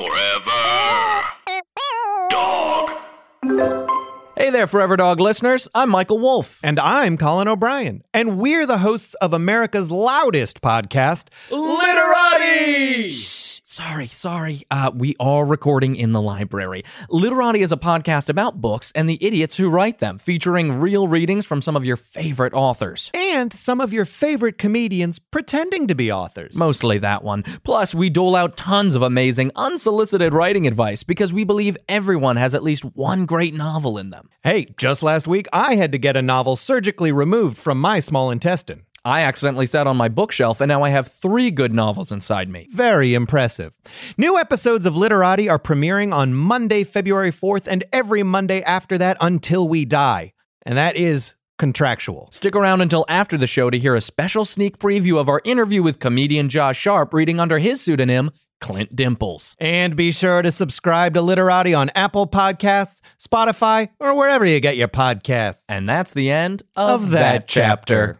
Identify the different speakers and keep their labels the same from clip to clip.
Speaker 1: Forever. Dog.
Speaker 2: Hey there, Forever Dog listeners. I'm Michael Wolf.
Speaker 3: And I'm Colin O'Brien. And we're the hosts of America's loudest podcast,
Speaker 2: Literati! Sorry, sorry. Uh, we are recording in the library. Literati is a podcast about books and the idiots who write them, featuring real readings from some of your favorite authors.
Speaker 3: And some of your favorite comedians pretending to be authors.
Speaker 2: Mostly that one. Plus, we dole out tons of amazing, unsolicited writing advice because we believe everyone has at least one great novel in them.
Speaker 3: Hey, just last week I had to get a novel surgically removed from my small intestine.
Speaker 2: I accidentally sat on my bookshelf and now I have three good novels inside me.
Speaker 3: Very impressive. New episodes of Literati are premiering on Monday, February 4th, and every Monday after that until we die. And that is contractual.
Speaker 2: Stick around until after the show to hear a special sneak preview of our interview with comedian Josh Sharp reading under his pseudonym, Clint Dimples.
Speaker 3: And be sure to subscribe to Literati on Apple Podcasts, Spotify, or wherever you get your podcasts.
Speaker 2: And that's the end of,
Speaker 3: Of that chapter.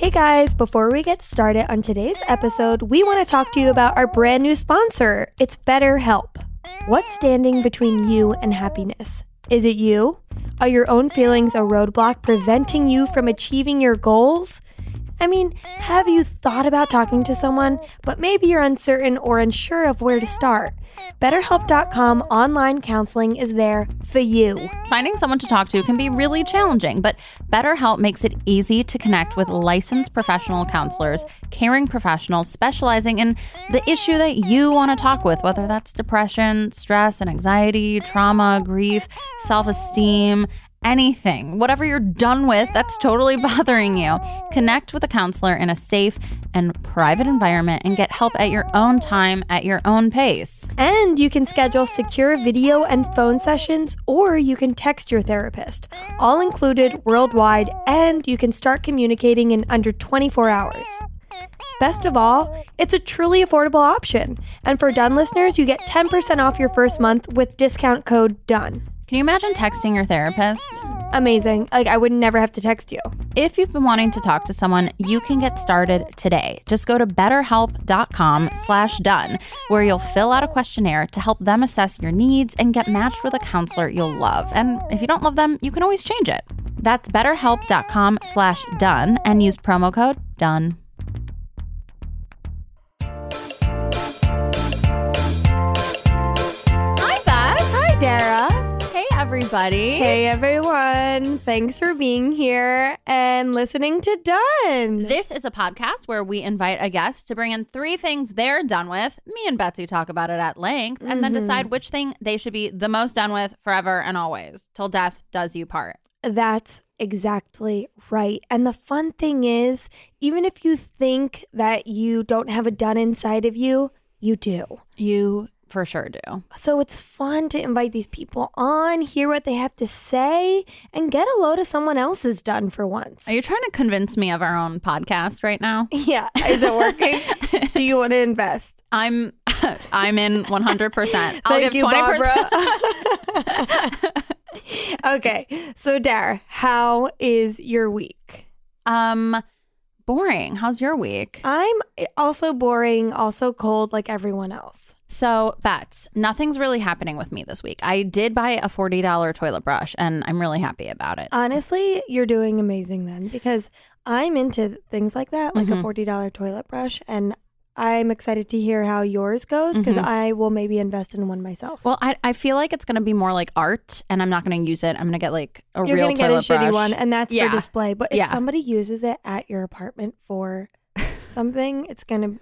Speaker 4: Hey guys, before we get started on today's episode, we want to talk to you about our brand new sponsor. It's BetterHelp. What's standing between you and happiness? Is it you? Are your own feelings a roadblock preventing you from achieving your goals? I mean, have you thought about talking to someone, but maybe you're uncertain or unsure of where to start? BetterHelp.com online counseling is there for you.
Speaker 5: Finding someone to talk to can be really challenging, but BetterHelp makes it easy to connect with licensed professional counselors, caring professionals specializing in the issue that you want to talk with, whether that's depression, stress and anxiety, trauma, grief, self esteem. Anything, whatever you're done with that's totally bothering you, connect with a counselor in a safe and private environment and get help at your own time, at your own pace.
Speaker 4: And you can schedule secure video and phone sessions, or you can text your therapist, all included worldwide, and you can start communicating in under 24 hours. Best of all, it's a truly affordable option. And for Done listeners, you get 10% off your first month with discount code DONE.
Speaker 5: Can you imagine texting your therapist?
Speaker 4: Amazing. Like, I would never have to text you.
Speaker 5: If you've been wanting to talk to someone, you can get started today. Just go to betterhelp.com slash done, where you'll fill out a questionnaire to help them assess your needs and get matched with a counselor you'll love. And if you don't love them, you can always change it. That's betterhelp.com slash done and use promo code DONE. Hi, Beth.
Speaker 4: Hi, Dara.
Speaker 5: Hey, everybody.
Speaker 4: Hey, everyone. Thanks for being here and listening to Done.
Speaker 5: This is a podcast where we invite a guest to bring in three things they're done with. Me and Betsy talk about it at length and then mm-hmm. decide which thing they should be the most done with forever and always till death does you part.
Speaker 4: That's exactly right. And the fun thing is, even if you think that you don't have a done inside of you, you do.
Speaker 5: You for sure do.
Speaker 4: So it's fun to invite these people on, hear what they have to say, and get a load of someone else's done for once.
Speaker 5: Are you trying to convince me of our own podcast right now?
Speaker 4: yeah, is it working? do you want to invest?
Speaker 5: I'm I'm in 100%. I'll
Speaker 4: Thank
Speaker 5: give
Speaker 4: you,
Speaker 5: 20%.
Speaker 4: Barbara. okay, so Dar, how is your week?
Speaker 5: um boring. How's your week?
Speaker 4: I'm also boring, also cold like everyone else.
Speaker 5: So, Bets, nothing's really happening with me this week. I did buy a $40 toilet brush and I'm really happy about it.
Speaker 4: Honestly, you're doing amazing then because I'm into things like that, like
Speaker 5: Mhm.
Speaker 4: a $40 toilet brush. And I'm excited to hear how yours goes because
Speaker 5: Mhm.
Speaker 4: I will maybe invest in one myself.
Speaker 5: Well, I, I feel like it's going to be more like art, and I'm not going to use it. I'm going to get like a
Speaker 4: you're
Speaker 5: real
Speaker 4: gonna get a shitty one, and that's
Speaker 5: Yeah.
Speaker 4: for display. But if
Speaker 5: Yeah.
Speaker 4: somebody uses it at your apartment for something, it's gonna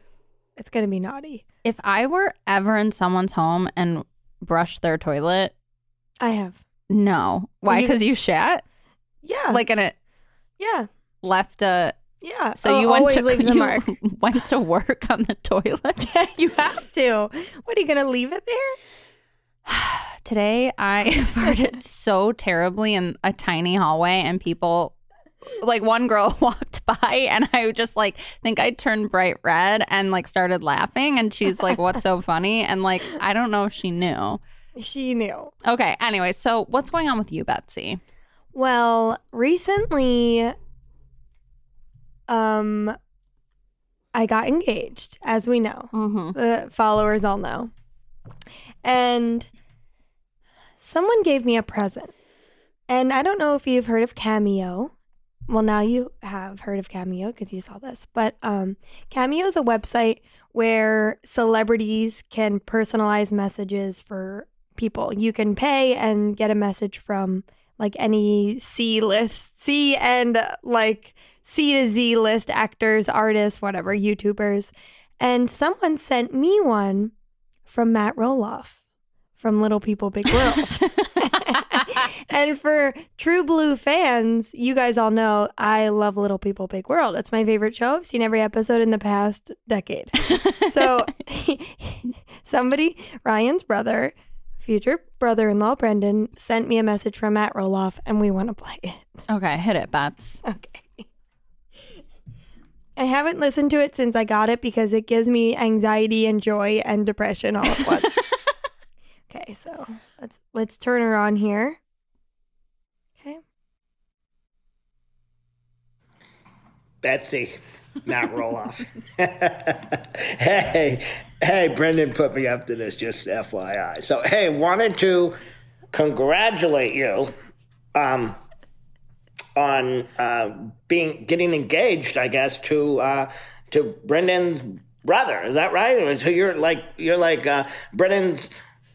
Speaker 4: it's gonna be naughty.
Speaker 5: If I were ever in someone's home and brushed their toilet,
Speaker 4: I have,
Speaker 5: no. Why? Because you shat?
Speaker 4: yeah,
Speaker 5: Like, in it
Speaker 4: yeah,
Speaker 5: left a.
Speaker 4: yeah.
Speaker 5: So
Speaker 4: Oh,
Speaker 5: you went to
Speaker 4: leaves
Speaker 5: you
Speaker 4: mark.
Speaker 5: went to work on the toilet.
Speaker 4: you have to. What are you gonna leave it there?
Speaker 5: Today I farted so terribly in a tiny hallway and people like one girl walked by and I just like think I turned bright red and like started laughing and she's like what's so funny and like I don't know if she knew.
Speaker 4: She knew.
Speaker 5: Okay, anyway, so what's going on with you, Betsy?
Speaker 4: Well, recently, um, I got engaged, as we know.
Speaker 5: Mm-hmm.
Speaker 4: The followers all know. And someone gave me a present. And I don't know if you've heard of Cameo. Well, now you have heard of Cameo because you saw this. But um, Cameo is a website where celebrities can personalize messages for people. You can pay and get a message from like any C list, C and like C to Z list actors, artists, whatever, YouTubers. And someone sent me one from Matt Roloff from Little People Big World. and for True Blue fans, you guys all know I love Little People Big World. It's my favorite show. I've seen every episode in the past decade. so somebody, Ryan's brother, future brother-in-law Brendan, sent me a message from Matt Roloff and we want to play it.
Speaker 5: Okay, hit it, Bats.
Speaker 4: Okay. I haven't listened to it since I got it because it gives me anxiety and joy and depression all at once. okay, so let's let's turn her on here. Okay.
Speaker 6: Betsy, Matt Roloff. hey, hey, Brendan put me up to this, just FYI. So, hey, wanted to congratulate you um, on uh, being getting engaged, I guess, to uh, to Brendan's brother. Is that right? So you're like you're like uh, Brendan's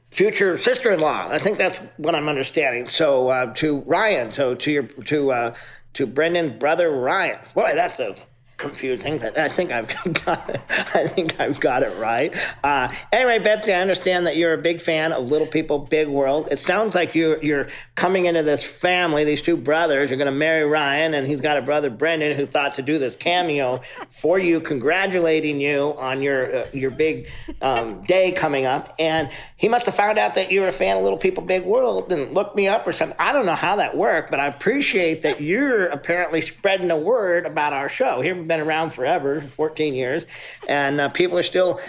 Speaker 6: future sister-in-law. I think that's what I'm understanding. So uh, to Ryan, so to your to uh, to Brendan's brother Ryan. Boy, that's a confusing, but I think I've got it. I think I've got it right. Uh, anyway, Betsy, I understand that you're a big fan of Little People, Big World. It sounds like you're you're coming into this family. These two brothers You're going to marry Ryan, and he's got a brother Brendan who thought to do this cameo for you, congratulating you on your uh, your big um, day coming up. And he must have found out that you're a fan of Little People, Big World, and looked me up or something. I don't know how that worked, but I appreciate that you're apparently spreading the word about our show. Here been around forever, 14 years, and uh, people are still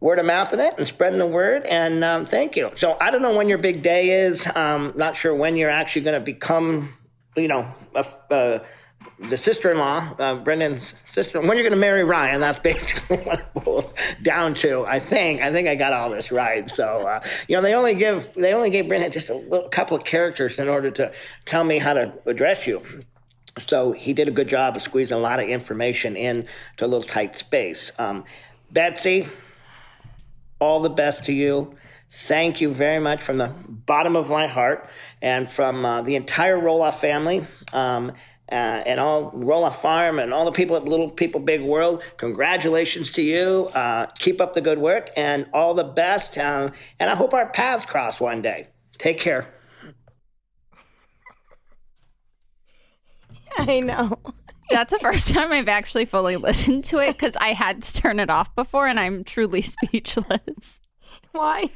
Speaker 6: word of mouth mouthing it and spreading the word. And um, thank you. So I don't know when your big day is. Um, not sure when you're actually going to become, you know, a, uh, the sister-in-law, uh, Brendan's sister. When you're going to marry Ryan? That's basically what it boils down to. I think. I think I got all this right. So uh, you know, they only give they only gave Brendan just a little, couple of characters in order to tell me how to address you. So he did a good job of squeezing a lot of information into a little tight space. Um, Betsy, all the best to you. Thank you very much from the bottom of my heart and from uh, the entire Roloff family. Um, uh, and all Roloff Farm and all the people at Little People Big World, congratulations to you. Uh, keep up the good work and all the best. Uh, and I hope our paths cross one day. Take care.
Speaker 4: I know.
Speaker 5: That's the first time I've actually fully listened to it because I had to turn it off before and I'm truly speechless.
Speaker 4: Why?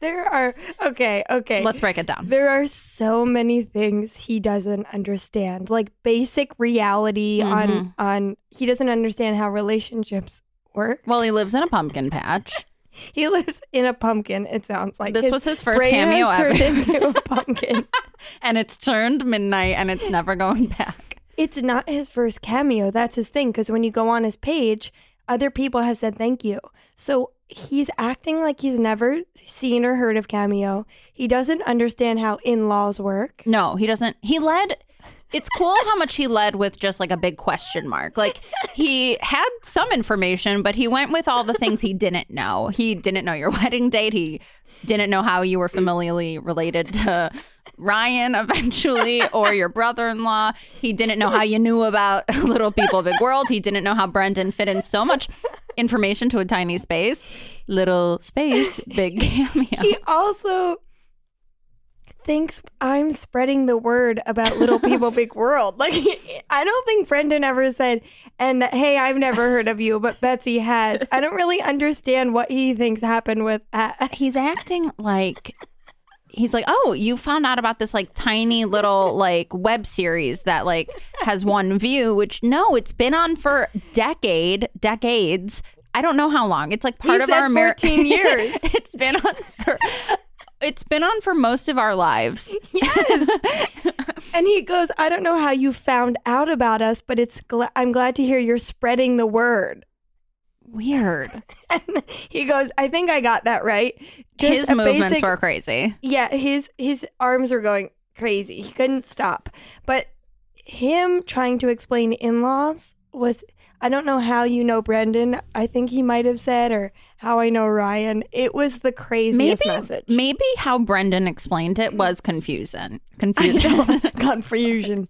Speaker 4: There are okay, okay.
Speaker 5: Let's break it down.
Speaker 4: There are so many things he doesn't understand. Like basic reality on mm-hmm. on he doesn't understand how relationships work.
Speaker 5: Well, he lives in a pumpkin patch.
Speaker 4: He lives in a pumpkin, it sounds like.
Speaker 5: This was his first cameo
Speaker 4: has turned into a pumpkin.
Speaker 5: and it's turned midnight and it's never going back.
Speaker 4: it's not his first cameo. That's his thing. Because when you go on his page, other people have said thank you. So he's acting like he's never seen or heard of cameo. He doesn't understand how in laws work.
Speaker 5: No, he doesn't. He led. It's cool how much he led with just like a big question mark. Like he had some information, but he went with all the things he didn't know. He didn't know your wedding date. He didn't know how you were familially related to Ryan eventually or your brother in law. He didn't know how you knew about Little People Big World. He didn't know how Brendan fit in so much information to a tiny space. Little space, big cameo.
Speaker 4: He also thinks I'm spreading the word about Little People Big World. Like I don't think Brendan ever said, and hey, I've never heard of you, but Betsy has. I don't really understand what he thinks happened with that.
Speaker 5: he's acting like he's like, "Oh, you found out about this like tiny little like web series that like has one view, which no, it's been on for decade, decades. I don't know how long. It's like part
Speaker 4: He
Speaker 5: of our Amer-
Speaker 4: 14 years.
Speaker 5: it's been on for it's been on for most of our lives. Yes.
Speaker 4: and he goes, I don't know how you found out about us, but it's gla- I'm glad to hear you're spreading the word.
Speaker 5: Weird.
Speaker 4: And he goes, I think I got that right. Just
Speaker 5: His movements
Speaker 4: basic-
Speaker 5: were crazy.
Speaker 4: Yeah, his his arms were going crazy. He couldn't stop. But him trying to explain in-laws was I don't know how you know Brendan. I think he might have said or how I know Ryan. It was the craziest
Speaker 5: Maybe
Speaker 4: message.
Speaker 5: maybe how Brendan explained it was confusing. Confusing.
Speaker 4: Confusion.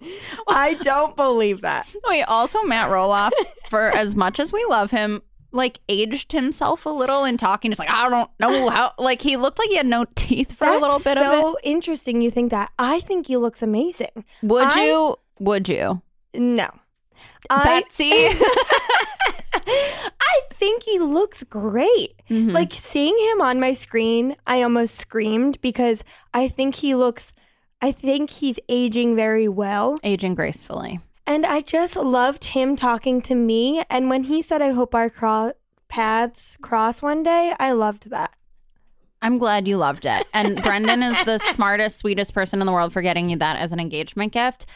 Speaker 4: I don't believe that.
Speaker 5: Wait, also Matt Roloff, for as much as we love him, like aged himself a little in talking. Just like I don't know how. Like he looked like he had no teeth for
Speaker 4: That's
Speaker 5: a little bit
Speaker 4: so
Speaker 5: of it.
Speaker 4: So interesting you think that. I think he looks amazing.
Speaker 5: Would
Speaker 4: I-
Speaker 5: you? Would you?
Speaker 4: No. I
Speaker 5: Betsy.
Speaker 4: I think he looks great.
Speaker 5: Mhm.
Speaker 4: Like seeing him on my screen, I almost screamed because I think he looks I think he's aging very well.
Speaker 5: aging gracefully.
Speaker 4: And I just loved him talking to me and when he said I hope our cro- paths cross one day, I loved that.
Speaker 5: I'm glad you loved it. And Brendan is the smartest, sweetest person in the world for getting you that as an engagement gift.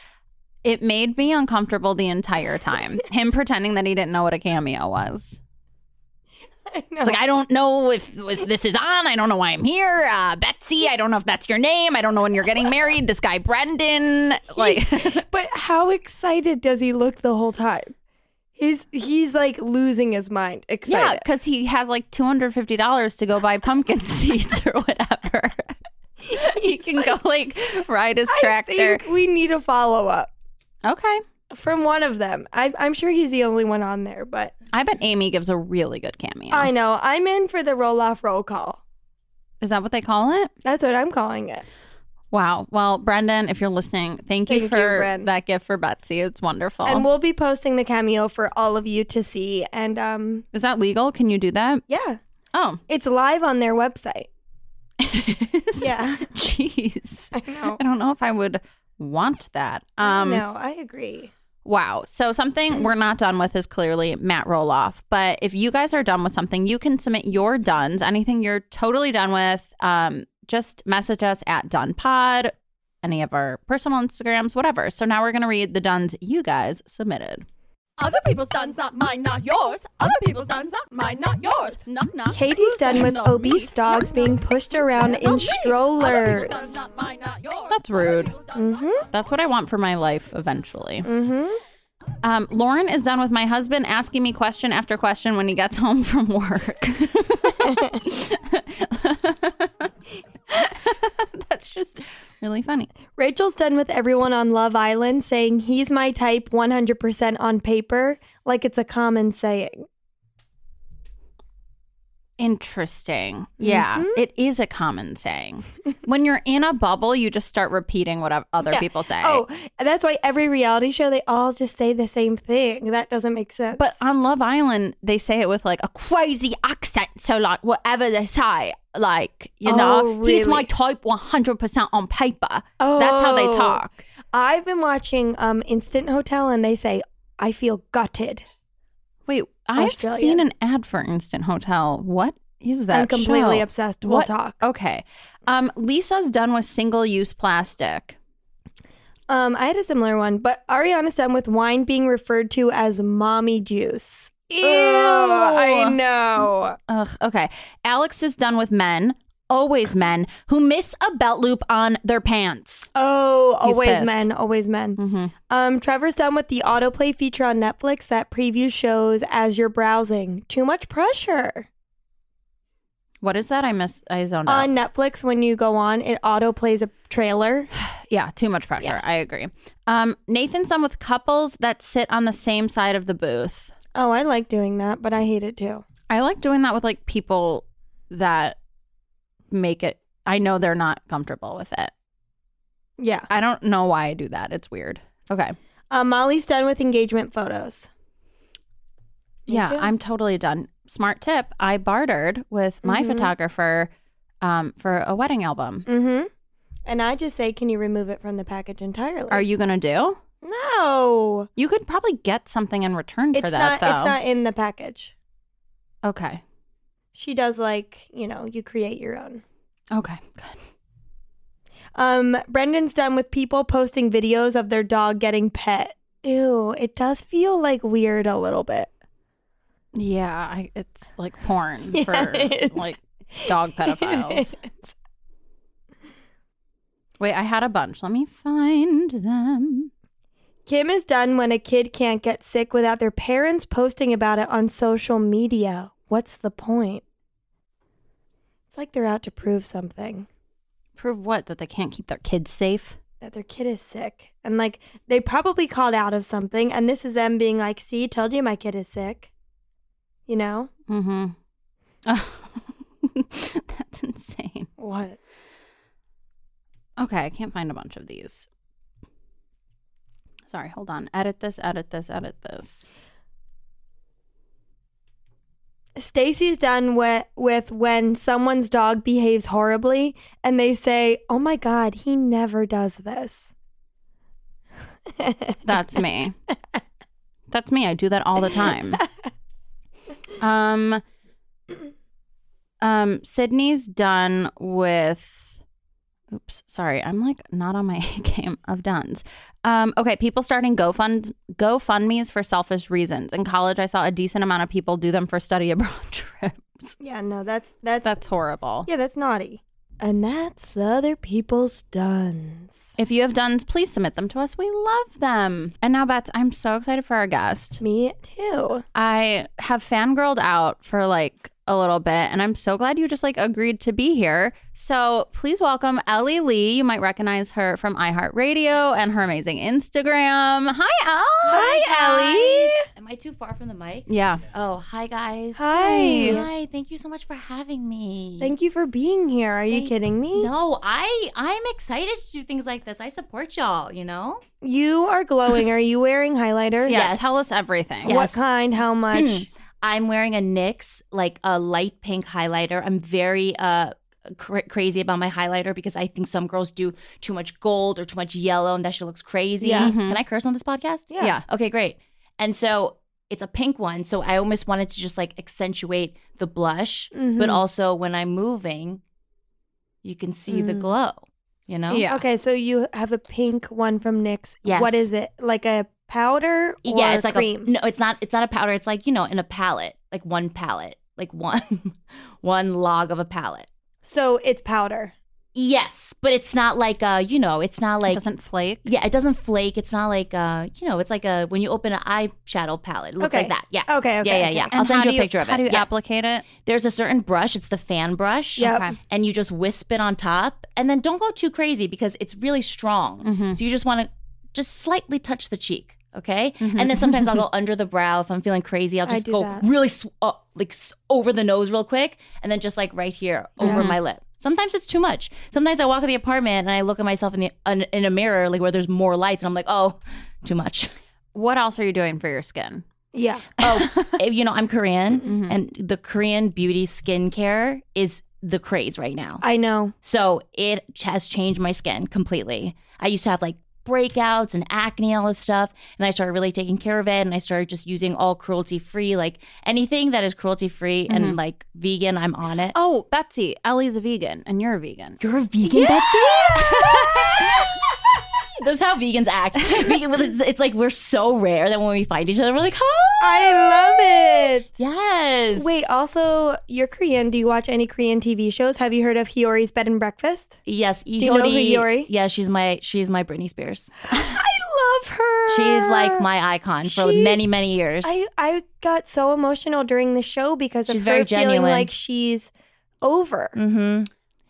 Speaker 5: It made me uncomfortable the entire time. Him pretending that he didn't know what a cameo was.
Speaker 4: I.
Speaker 5: It's like I don't know if, if this is on. I don't know why I'm here. Uh, Betsy, I don't know if that's your name. I don't know when you're getting married. This guy Brendan, like
Speaker 4: but how excited does he look the whole time? He's he's like losing his mind. Excited.
Speaker 5: yeah, because he has like two hundred fifty dollars to go buy pumpkin seeds or whatever. he can go like ride his
Speaker 4: I
Speaker 5: tractor.
Speaker 4: think we need a follow up
Speaker 5: Okay,
Speaker 4: from one of them. I, I'm sure he's the only one on there, but
Speaker 5: I bet Amy gives a really good cameo.
Speaker 4: I know I'm in for the Roloff roll call.
Speaker 5: Is that what they call it?
Speaker 4: That's what I'm calling it.
Speaker 5: Wow. Well, Brendan, if you're listening, thank you
Speaker 4: Thank you,
Speaker 5: for
Speaker 4: Bren.
Speaker 5: that gift for Betsy. It's wonderful.
Speaker 4: And we'll be posting the cameo for all of you to see. And um,
Speaker 5: Is that legal? Can you do that?
Speaker 4: yeah,
Speaker 5: Oh,
Speaker 4: it's live on their website. Yeah.
Speaker 5: Jeez.
Speaker 4: I know.
Speaker 5: I don't know if I would want that. Um
Speaker 4: no, I agree.
Speaker 5: wow. So something we're not done with is clearly Matt Roloff. But if you guys are done with something, you can submit your duns, anything you're totally done with. Um, just message us at DonePod, any of our personal Instagrams, whatever. So now we're gonna read the duns you guys submitted.
Speaker 7: Other people's duns, not mine, not yours. Other people's duns, not mine, not yours. Knock, knock.
Speaker 4: Katie's done with
Speaker 7: knocking
Speaker 4: obese
Speaker 7: me?
Speaker 4: dogs being pushed around
Speaker 7: Not
Speaker 4: in
Speaker 7: me.
Speaker 4: Strollers.
Speaker 7: not mine, not yours.
Speaker 5: That's rude.
Speaker 4: Mm-hmm.
Speaker 5: That's what I want for my life eventually.
Speaker 4: Mm-hmm.
Speaker 5: Um, Lauren is done with my husband asking me question after question when he gets home from work. That's just really funny.
Speaker 4: Rachel's done with everyone on Love Island saying he's my type 100% on paper, like it's a common saying.
Speaker 5: Interesting. Yeah,
Speaker 4: Mm-hmm.
Speaker 5: it is a common saying. when you're in a bubble, you just start repeating what other
Speaker 4: Yeah.
Speaker 5: people say.
Speaker 4: Oh, that's why every reality show they all just say the same thing. That doesn't make sense.
Speaker 5: But on Love Island, they say it with like a crazy accent. So, like, whatever they say, like, you know,
Speaker 4: Oh,
Speaker 5: he's my type 100% on paper. Oh, That's how they
Speaker 4: Oh.
Speaker 5: talk.
Speaker 4: I've been watching um Instant Hotel and they say I feel gutted.
Speaker 5: Wait, I've
Speaker 4: Australian.
Speaker 5: seen an ad for Instant Hotel. What is that?
Speaker 4: I'm completely
Speaker 5: show?
Speaker 4: obsessed. We'll
Speaker 5: What-
Speaker 4: talk.
Speaker 5: Okay. Um, Lisa's done with single use plastic.
Speaker 4: Um, I had a similar one, but Ariana's done with wine being referred to as mommy juice.
Speaker 5: Ew.
Speaker 4: I know.
Speaker 5: Ugh, okay. Alex is done with men, always men, who miss a belt loop on their pants.
Speaker 4: Oh,
Speaker 5: He's
Speaker 4: always
Speaker 5: pissed.
Speaker 4: men, always men.
Speaker 5: Mm-hmm.
Speaker 4: Um, Trevor's done with the autoplay feature on Netflix that previews shows as you're browsing. Too much pressure.
Speaker 5: What is that? I miss. I zoned out.
Speaker 4: On Netflix, when you go on, it autoplays a trailer.
Speaker 5: Yeah, too much pressure.
Speaker 4: Yeah.
Speaker 5: I agree. Um, Nathan's done with couples that sit on the same side of the booth.
Speaker 4: Oh, I like doing that, but I hate it too.
Speaker 5: I like doing that with like people that make it. I know they're not comfortable with it.
Speaker 4: Yeah.
Speaker 5: I don't know why I do that. It's weird. Okay.
Speaker 4: Um, Molly's done with engagement photos. Me
Speaker 5: yeah,
Speaker 4: too.
Speaker 5: I'm totally done. Smart tip. I bartered with my
Speaker 4: Mhm.
Speaker 5: photographer um, for a wedding album.
Speaker 4: Mm-hmm. And I just say, can you remove it from the package entirely?
Speaker 5: Are you gonna do?
Speaker 4: No.
Speaker 5: You could probably get something in return for
Speaker 4: It's
Speaker 5: that,
Speaker 4: not.
Speaker 5: though.
Speaker 4: It's not in the package.
Speaker 5: Okay.
Speaker 4: She does like you know you create your own.
Speaker 5: Okay. Good.
Speaker 4: Um, Brendan's done with people posting videos of their dog getting pet. Ew, it does feel like weird a little bit.
Speaker 5: Yeah, I, it's like porn
Speaker 4: Yeah,
Speaker 5: for like dog pedophiles. Wait, I had a bunch. Let me find them.
Speaker 4: Kim is done when a kid can't get sick without their parents posting about it on social media. What's the point? It's like they're out to prove something
Speaker 5: Prove what? That they can't keep their kids safe?
Speaker 4: that their kid is sick. And like they probably called out of something. And this is them being like, see, told you my kid is sick. You know?
Speaker 5: Mm-hmm. That's insane.
Speaker 4: What?
Speaker 5: Okay, I can't find a bunch of these. Sorry, hold on. Edit this, edit this, edit this.
Speaker 4: Stacy's done with, with when someone's dog behaves horribly and they say, oh my God, he never does this.
Speaker 5: That's me. That's me. I do that all the time. Um um Sydney's done with Oops, sorry. I'm like not on my game of duns. Um, okay, people starting GoFund GoFundMe's for selfish reasons. In college, I saw a decent amount of people do them for study abroad trips.
Speaker 4: Yeah, no, that's that's
Speaker 5: That's horrible.
Speaker 4: yeah, that's naughty. And that's other people's duns.
Speaker 5: If you have duns, please submit them to us. We love them. And now, Bets, I'm so excited for our guest.
Speaker 4: Me too.
Speaker 5: I have fangirled out for like a little bit, and I'm so glad you just like agreed to be here. So please welcome Ellie Lee. You might recognize her from iHeartRadio and her amazing Instagram. Hi, Elle.
Speaker 4: Hi, Ellie.
Speaker 8: Am I too far from the mic?
Speaker 5: Yeah.
Speaker 8: Oh, hi guys.
Speaker 4: Hi.
Speaker 8: Hi. Thank you so much for having me.
Speaker 4: Thank you for being here. Are you kidding me?
Speaker 8: No, I I'm excited to do things like this. I support y'all, you know?
Speaker 4: You are glowing. Are you wearing highlighter?
Speaker 5: Yeah.
Speaker 8: Yes.
Speaker 5: Tell us everything.
Speaker 8: Yeah.
Speaker 4: What kind? How hmm. much?
Speaker 8: I'm wearing a NYX like a light pink highlighter. I'm very uh cra- crazy about my highlighter because I think some girls do too much gold or too much yellow and that shit looks crazy.
Speaker 4: Yeah.
Speaker 5: Mhm.
Speaker 8: Can I curse on this podcast?
Speaker 5: Yeah. Yeah.
Speaker 8: Okay, great. And so it's a pink one, so I almost wanted to just like accentuate the blush,
Speaker 4: Mhm.
Speaker 8: but also when I'm moving, you can see the
Speaker 4: Mm.
Speaker 8: glow. You know?
Speaker 5: Yeah.
Speaker 4: Okay, so you have a pink one from NYX.
Speaker 8: Yes.
Speaker 4: What is it? Like a powder or
Speaker 8: yeah, it's like
Speaker 4: cream?
Speaker 8: a no, it's not. It's not a powder. It's like you know, in a palette, like one palette, like one, one log of a palette.
Speaker 4: so it's powder.
Speaker 8: Yes, but it's not like uh, you know, it's not like
Speaker 5: It
Speaker 8: like
Speaker 5: doesn't flake.
Speaker 8: yeah, it doesn't flake. It's not like uh, you know, it's like a when you open an eyeshadow palette, it looks
Speaker 4: Okay.
Speaker 8: like that. Yeah.
Speaker 4: Okay, okay.
Speaker 8: yeah, yeah,
Speaker 4: okay.
Speaker 8: yeah.
Speaker 5: And
Speaker 8: I'll send you a picture of it.
Speaker 5: How do you
Speaker 8: yeah.
Speaker 5: applicate it?
Speaker 8: There's a certain brush. It's the fan brush.
Speaker 4: Yep.
Speaker 5: Okay.
Speaker 8: And you just wisp it on top, and then don't go too crazy because it's really strong.
Speaker 5: Mhm.
Speaker 8: So you just want to just slightly touch the cheek. Okay,
Speaker 5: Mhm.
Speaker 8: and then sometimes I'll go under the brow if I'm feeling crazy. I'll just go
Speaker 4: that.
Speaker 8: really sw- uh, like s- over the nose real quick, and then just like right here over
Speaker 5: Yeah.
Speaker 8: my lip. Sometimes it's too much. Sometimes I walk in the apartment and I look at myself in the in, in a mirror, like where there's more lights, and I'm like, oh, too much.
Speaker 5: What else are you doing for your skin?
Speaker 4: Yeah.
Speaker 8: Oh, you know, I'm Korean,
Speaker 5: Mhm.
Speaker 8: and the Korean beauty skincare is the craze right now.
Speaker 4: I know.
Speaker 8: So it has changed my skin completely. I used to have like breakouts and acne, all this stuff, and I started really taking care of it. And I started just using all cruelty free, like anything that is cruelty free and mm-hmm. like vegan. I'm on it.
Speaker 5: Oh, Betsy, Ellie's a vegan, and you're a vegan.
Speaker 8: You're a vegan, Betsy. That's how vegans act. It's, it's like we're so rare that when we find each other, we're like, "Hi,
Speaker 4: I love it.
Speaker 8: yes."
Speaker 4: Wait, also, you're Korean. Do you watch any Korean TV shows? Have you heard of Hyori's Bed and Breakfast?
Speaker 8: yes, Do
Speaker 4: you know who
Speaker 8: Hyori-
Speaker 4: Hiyori?
Speaker 8: Yeah, she's my she's my Britney Spears.
Speaker 4: I love her.
Speaker 8: She's like my icon for
Speaker 4: She's-
Speaker 8: many many years.
Speaker 4: I, I got so emotional during the show because of
Speaker 8: She's
Speaker 4: her
Speaker 8: very
Speaker 4: feeling
Speaker 8: genuine.
Speaker 4: like she's over.
Speaker 8: Mm-hmm.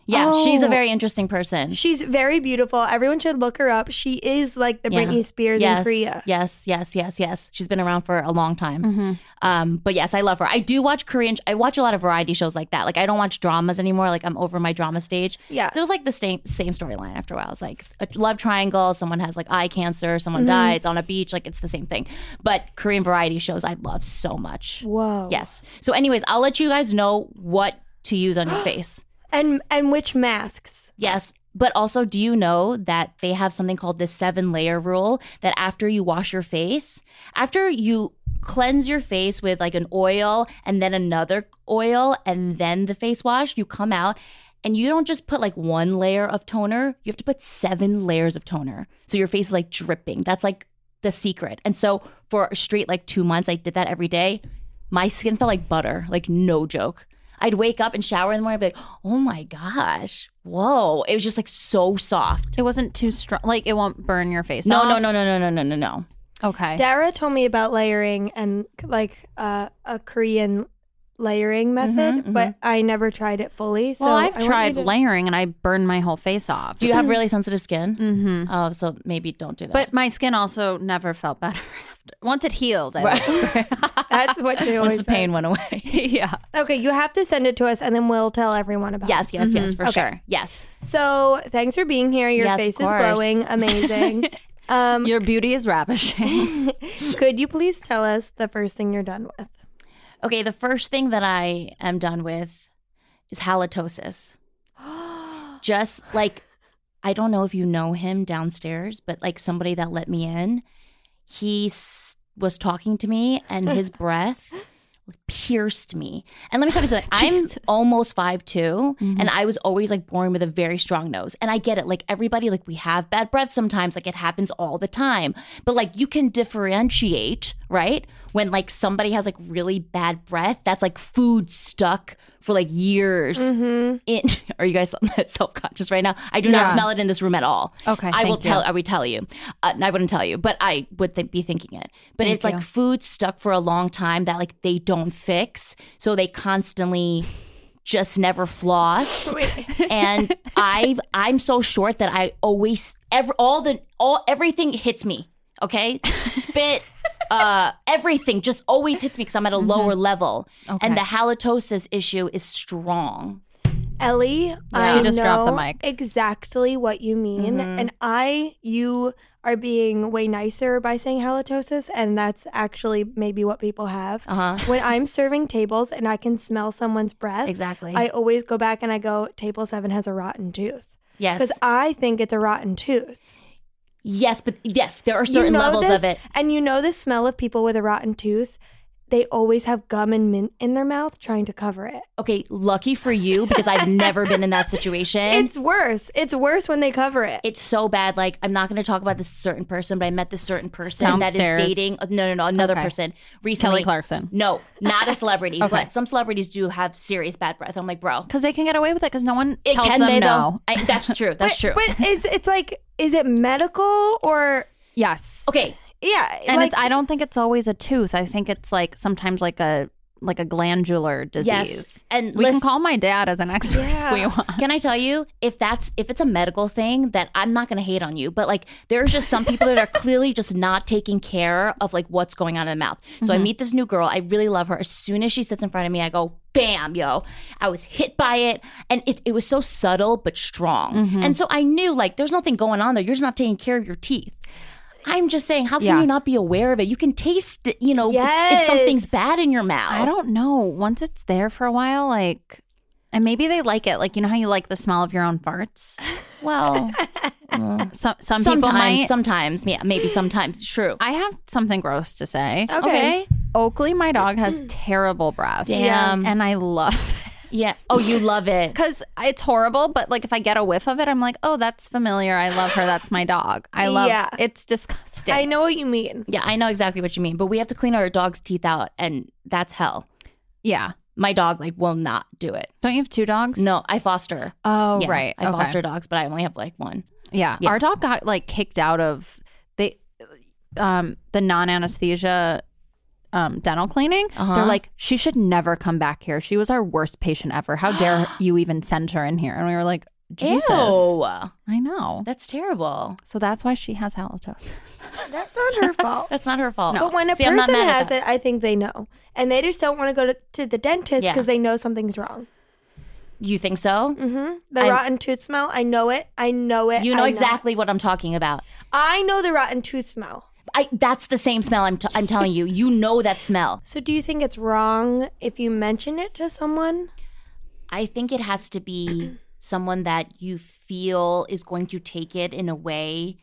Speaker 8: Yeah, she's a
Speaker 4: Oh.
Speaker 8: very interesting person.
Speaker 4: She's very beautiful. Everyone should look her up. She is like the
Speaker 8: Yeah.
Speaker 4: Britney Spears
Speaker 8: yes,
Speaker 4: in Korea.
Speaker 8: yes, yes, yes, yes. She's been around for a long time.
Speaker 5: Mm-hmm.
Speaker 8: Um, but yes, I love her. I do watch Korean. I watch a lot of variety shows like that. Like I don't watch dramas anymore. Like I'm over my drama stage.
Speaker 4: Yeah.
Speaker 8: So it was like the same same storyline after a while. It's like a love triangle. Someone has like eye cancer. Someone
Speaker 4: Mm-hmm.
Speaker 8: dies on a beach. Like it's the same thing. But Korean variety shows I love so much.
Speaker 4: Whoa.
Speaker 8: Yes. So, anyways, I'll let you guys know what to use on your face.
Speaker 4: And and which masks?
Speaker 8: Yes. But also, do you know that they have something called the seven layer rule that after you wash your face, after you cleanse your face with like an oil and then another oil and then the face wash, you come out and you don't just put like one layer of toner, you have to put seven layers of toner. So your face is like dripping. That's like the secret. And so for straight like two months, I did that every day. my skin felt like butter, like no joke. I'd wake up and shower in the morning, and be like, oh my gosh, whoa! It was just like so soft.
Speaker 5: It wasn't too strong. Like it won't burn your face.
Speaker 8: No,
Speaker 5: off?
Speaker 8: no, no, no, no, no, no, no, no.
Speaker 5: Okay.
Speaker 4: Dara told me about layering and like uh, a Korean layering method, but I never tried it fully. So
Speaker 5: well,
Speaker 4: I
Speaker 5: I've
Speaker 4: want you
Speaker 5: tried
Speaker 4: to-
Speaker 5: layering and I burned my whole face off.
Speaker 8: Do you have really sensitive skin?
Speaker 5: Mm-hmm.
Speaker 8: Oh, so maybe don't do that.
Speaker 5: But my skin also never felt better after. Once it healed, I
Speaker 4: That's what they always
Speaker 8: once the pain
Speaker 4: say.
Speaker 8: went away.
Speaker 5: yeah.
Speaker 4: Okay, you have to send it to us, and then we'll tell everyone about
Speaker 8: yes,
Speaker 4: it.
Speaker 8: yes, yes, yes, for
Speaker 4: Okay.
Speaker 8: sure. Yes.
Speaker 4: So thanks for being here. Your
Speaker 8: Yes, of
Speaker 4: face is
Speaker 8: course.
Speaker 4: glowing, amazing. um,
Speaker 5: Your beauty is ravishing.
Speaker 4: could you please tell us the first thing you're done with?
Speaker 8: Okay, the first thing that I am done with is halitosis. Just like I don't know if you know him downstairs, but like somebody that let me in, he s- was talking to me and his breath pierced me. And let me tell you something. I'm almost 5'2 and I was always like born with a very strong nose. And I get it. Like everybody like we have bad breath sometimes. Like it happens all the time. But like you can differentiate, right? When like somebody has like really bad breath, that's like food stuck for like years. In are you guys self conscious right now? I do
Speaker 5: Yeah.
Speaker 8: not smell it in this room at all.
Speaker 5: Okay,
Speaker 8: I will
Speaker 5: thank you.
Speaker 8: tell. I would tell you. Uh, I wouldn't tell you, but I would th- be thinking it. But
Speaker 5: Thank
Speaker 8: it's like food stuck for a long time that like they don't fix, so they constantly just never floss. and I I'm so short that I always ever all the all everything hits me. Okay, spit. Uh, everything just always hits me because I'm at a lower level,
Speaker 5: Mm-hmm. Okay.
Speaker 8: and the halitosis issue is strong.
Speaker 4: Ellie, I
Speaker 5: She just dropped the mic.
Speaker 4: exactly what you mean,
Speaker 8: Mm-hmm.
Speaker 4: and I, you are being way nicer by saying halitosis, and that's actually maybe what people have.
Speaker 8: Uh huh.
Speaker 4: When I'm serving tables and I can smell someone's breath,
Speaker 8: Exactly.
Speaker 4: I always go back and I go, table seven has a rotten tooth.
Speaker 8: yes.
Speaker 4: Because I think it's a rotten tooth.
Speaker 8: Yes, but yes, there are
Speaker 4: You
Speaker 8: certain
Speaker 4: know
Speaker 8: levels
Speaker 4: this,
Speaker 8: of it.
Speaker 4: And you know the smell of people with a rotten tooth? They always have gum and mint in their mouth trying to cover it.
Speaker 8: Okay, lucky for you because I've never been in that situation.
Speaker 4: It's worse. It's worse when they cover it.
Speaker 8: it's so bad. Like I'm not going to talk about this certain person, but I met this certain person that
Speaker 5: Downstairs.
Speaker 8: is dating. No, no, no, another
Speaker 5: Okay.
Speaker 8: person recently.
Speaker 5: Kelly Clarkson.
Speaker 8: No, not a celebrity,
Speaker 5: Okay.
Speaker 8: but some celebrities do have serious bad breath. I'm like, bro,
Speaker 5: Because they can get away with it because no one
Speaker 8: it
Speaker 5: tells
Speaker 8: can
Speaker 5: them
Speaker 8: they
Speaker 5: no.
Speaker 8: I, that's true. That's
Speaker 4: but,
Speaker 8: true.
Speaker 4: But is it's like is it medical or
Speaker 5: Yes.
Speaker 8: okay,
Speaker 4: yeah?
Speaker 5: And
Speaker 4: like,
Speaker 5: it's, I don't think it's always a tooth. I think it's like sometimes like a like a glandular disease.
Speaker 8: yes, and
Speaker 5: We
Speaker 8: listen-
Speaker 5: can call my dad as an expert if we want.
Speaker 8: Can I tell you if that's if it's a medical thing that I'm not going to hate on you, but like there's just some people that are clearly just not taking care of like what's going on in the mouth. So I mm-hmm. meet this new girl, I really love her. As soon as she sits in front of me, I go bam, yo. I was hit by it and it it was so subtle but strong. Mm-hmm. And so I knew like there's nothing going on there. You're just not taking care of your teeth. I'm just saying, how can
Speaker 5: Yeah.
Speaker 8: you not be aware of it? You can taste it, you know, if- if something's bad in your mouth.
Speaker 5: I don't know. Once it's there for a while, like, and maybe they like it. Like you know how you like the smell of your own farts.
Speaker 8: Well, mm.
Speaker 5: Some some people
Speaker 8: sometimes,
Speaker 5: might.
Speaker 8: sometimes, yeah, maybe sometimes. True.
Speaker 5: I have something gross to say.
Speaker 4: okay.
Speaker 5: Oakley, my dog, has terrible breath.
Speaker 8: Damn.
Speaker 5: And I love
Speaker 8: Yeah. Oh, you love it.
Speaker 5: because it's horrible, but like if I get a whiff of it, I'm like, oh, that's familiar. I love her. That's my dog. I love
Speaker 4: Yeah.
Speaker 5: It's disgusting.
Speaker 4: I know what you mean.
Speaker 8: Yeah, I know exactly what you mean, but we have to clean our dog's teeth out, and that's hell.
Speaker 5: Yeah.
Speaker 8: My dog like will not do it.
Speaker 5: Don't you have two dogs?
Speaker 8: No, I foster.
Speaker 5: Oh,
Speaker 8: Yeah,
Speaker 5: right.
Speaker 8: I
Speaker 5: okay.
Speaker 8: foster dogs, but I only have like one.
Speaker 5: Yeah.
Speaker 8: Yeah.
Speaker 5: Our dog got like kicked out of they um the non anesthesia um dental cleaning.
Speaker 8: Uh-huh.
Speaker 5: They're like, she should never come back here. She was our worst patient ever. How dare you even send her in here? And we were like, Jesus.
Speaker 8: Ew.
Speaker 5: I know.
Speaker 8: That's terrible.
Speaker 5: So that's why she has halitosis.
Speaker 4: That's not her fault.
Speaker 8: That's not her fault.
Speaker 4: But when a
Speaker 8: See,
Speaker 4: person has it, I think they know, and they just don't want to go to, to the dentist
Speaker 8: Yeah.
Speaker 4: because they know something's wrong.
Speaker 8: you think so?
Speaker 4: hmm The
Speaker 8: I'm-
Speaker 4: rotten tooth smell, I know it. I know it.
Speaker 8: You know exactly what I'm talking about.
Speaker 4: I know the rotten tooth smell.
Speaker 8: I that's the same smell I'm t- I'm telling you. You know that smell.
Speaker 4: So, do you think it's wrong if you mention it to someone?
Speaker 8: I think it has to be someone that you feel is going to take it in a way.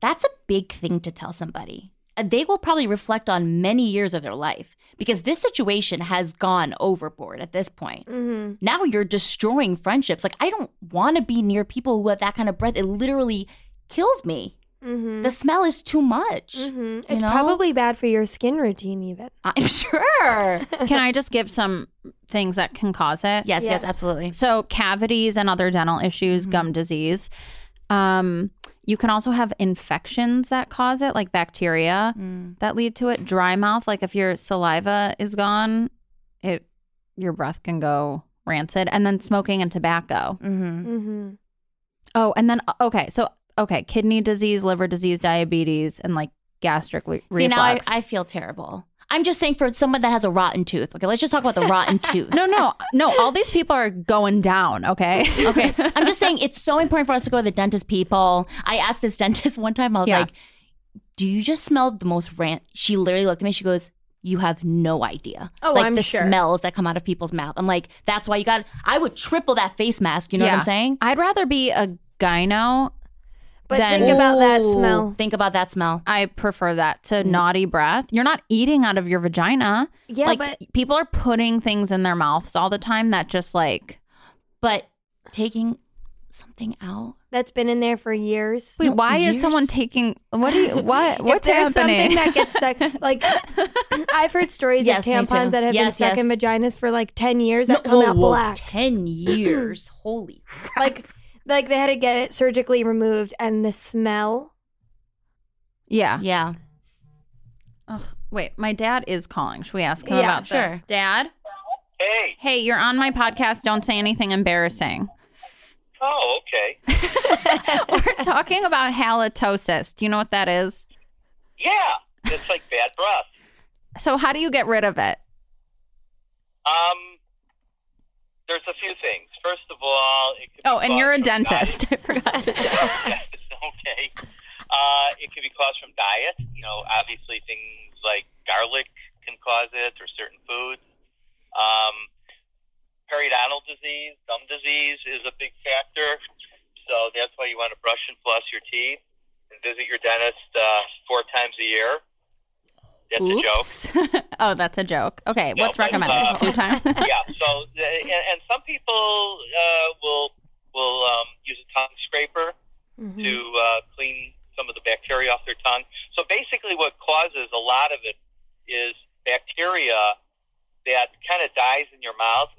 Speaker 8: That's a big thing to tell somebody. And they will probably reflect on many years of their life because this situation has gone overboard at this point.
Speaker 4: Mm-hmm.
Speaker 8: Now you're destroying friendships. Like, I don't want to be near people who have that kind of breath. It literally kills me.
Speaker 4: Mm-hmm.
Speaker 8: The smell is too much.
Speaker 4: Mhm. It's
Speaker 8: know?
Speaker 4: probably bad for your skin routine, even.
Speaker 8: I'm sure.
Speaker 5: Can I just give some things that can cause it?
Speaker 8: yes, yes,
Speaker 4: Yes.
Speaker 8: absolutely.
Speaker 5: So cavities and other dental issues, gum disease. Um, you can also have infections that cause it, like bacteria that lead to it. Dry mouth, like if your saliva is gone, it your breath can go rancid. And then smoking and tobacco.
Speaker 8: Mm-hmm.
Speaker 4: Mm-hmm.
Speaker 5: Oh, and then okay, so okay, kidney disease, liver disease, diabetes, and like gastric re-
Speaker 8: See, now I. I feel terrible. I'm just saying for someone that has a rotten tooth. Okay, let's just talk about the rotten tooth.
Speaker 5: no, no, no. All these people are going down. Okay.
Speaker 8: Okay. I'm just saying it's so important for us to go to the dentist, people. I asked this dentist one time, I was
Speaker 5: Yeah.
Speaker 8: like, Do you just smell the most rant? She literally looked at me, she goes, You have no idea.
Speaker 4: Oh,
Speaker 8: like
Speaker 4: I'm
Speaker 8: the
Speaker 4: sure.
Speaker 8: smells that come out of people's mouth. I'm like, that's why you got I would triple that face mask. You know what I'm saying?
Speaker 5: I'd rather be a gyno.
Speaker 4: But
Speaker 5: Then-
Speaker 4: think about that smell.
Speaker 8: Think about that smell.
Speaker 5: I prefer that to mm. naughty breath. You're not eating out of your vagina.
Speaker 4: Yeah,
Speaker 5: like
Speaker 4: but
Speaker 5: people are putting things in their mouths all the time that just like
Speaker 8: But taking something out.
Speaker 4: that's been in there for years.
Speaker 5: wait, why is someone taking what do you what what's
Speaker 4: if there's
Speaker 5: happening?
Speaker 4: something that gets stuck, like I've heard stories
Speaker 8: Yes,
Speaker 4: of tampons that have been
Speaker 8: Yes,
Speaker 4: stuck in vaginas for like ten years that come
Speaker 8: Whoa,
Speaker 4: out
Speaker 8: whoa,
Speaker 4: black.
Speaker 8: Ten years. Holy crap.
Speaker 4: Like, like they had to get it surgically removed, and the smell.
Speaker 5: yeah.
Speaker 8: Yeah.
Speaker 5: Ugh, wait, my dad is calling. Should we ask him
Speaker 4: Yeah,
Speaker 5: about
Speaker 8: sure.
Speaker 5: this? Dad?
Speaker 1: Hey.
Speaker 5: Hey, you're on my podcast. Don't say anything embarrassing.
Speaker 1: Oh, okay.
Speaker 5: We're talking about halitosis. Do you know what that is?
Speaker 1: Yeah, it's like bad breath.
Speaker 5: So, how do you get rid of it?
Speaker 1: Um, there's a few things. First of all, it could be
Speaker 5: Oh, and you're a dentist. I forgot to.
Speaker 1: Okay. Uh, it can be caused from diet. You know, obviously things like garlic can cause it, or certain foods. Um, periodontal disease, gum disease is a big factor. So that's why you want to brush and floss your teeth and visit your dentist uh, four times a year. That's a joke.
Speaker 5: Oops. oh, that's a joke. Okay,
Speaker 1: Yeah,
Speaker 5: what's
Speaker 1: but,
Speaker 5: recommended?
Speaker 1: uh,
Speaker 5: Two times?
Speaker 1: yeah. So, uh, and, and some people uh, will will um, use a tongue scraper
Speaker 4: Mm-hmm.
Speaker 1: to uh, clean some of the bacteria off their tongue. So basically, what causes a lot of it is bacteria that kind of dies in your mouth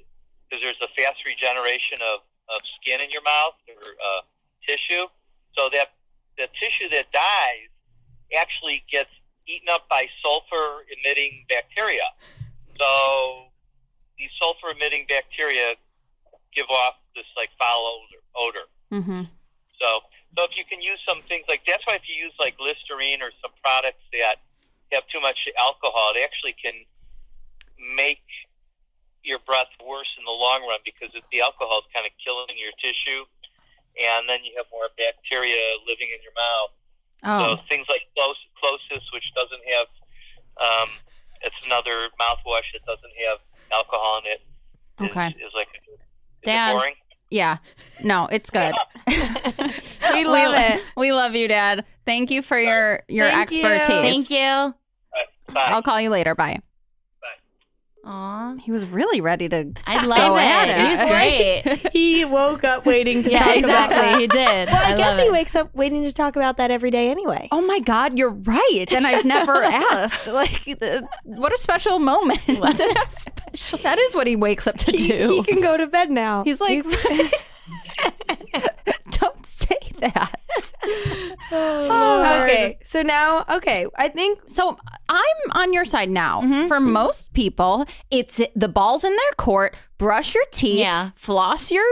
Speaker 1: because there's a fast regeneration of, of skin in your mouth or uh, tissue. So that the tissue that dies actually gets eaten up by sulfur emitting bacteria. So these sulfur emitting bacteria give off this like foul odor. odor.
Speaker 5: mm-hmm.
Speaker 1: So, so if you can use some things like that's why if you use like Listerine or some products that have too much alcohol, it actually can make your breath worse in the long run because it, the alcohol is kind of killing your tissue, and then you have more bacteria living in your mouth.
Speaker 5: Oh,
Speaker 1: So things like close, CloSYS, which doesn't have, um, it's another mouthwash that doesn't have alcohol in it. is-
Speaker 5: Okay.
Speaker 1: Is, like, is
Speaker 5: Dad.
Speaker 1: it boring?
Speaker 5: yeah. No, it's good.
Speaker 4: We love
Speaker 5: lo-
Speaker 4: it.
Speaker 5: We love you, Dad. Thank you for your your
Speaker 4: Thank you.
Speaker 5: expertise.
Speaker 8: Thank you.
Speaker 1: Bye.
Speaker 5: I'll call you later. Bye.
Speaker 8: Aw.
Speaker 5: He was really ready to.
Speaker 8: I
Speaker 5: Go
Speaker 8: love
Speaker 5: at
Speaker 8: it.
Speaker 5: it.
Speaker 8: He was great.
Speaker 4: He woke up waiting to
Speaker 8: yeah,
Speaker 4: talk about
Speaker 8: exactly.
Speaker 4: that.
Speaker 8: He did.
Speaker 4: Well, I,
Speaker 8: love
Speaker 4: guess he
Speaker 8: it.
Speaker 4: wakes up waiting to talk about that every day anyway.
Speaker 5: Oh my God, you're right, and I've never asked. Like, the, what a special moment! What a special. That is what he wakes up to
Speaker 4: He,
Speaker 5: do.
Speaker 4: he can go to bed now.
Speaker 5: He's like, don't say that.
Speaker 4: okay, so now, okay, I think
Speaker 5: So I'm on your side now.
Speaker 8: Mm-hmm.
Speaker 5: For most people, it's the ball's in their court. Brush your teeth,
Speaker 8: Yeah.
Speaker 5: floss your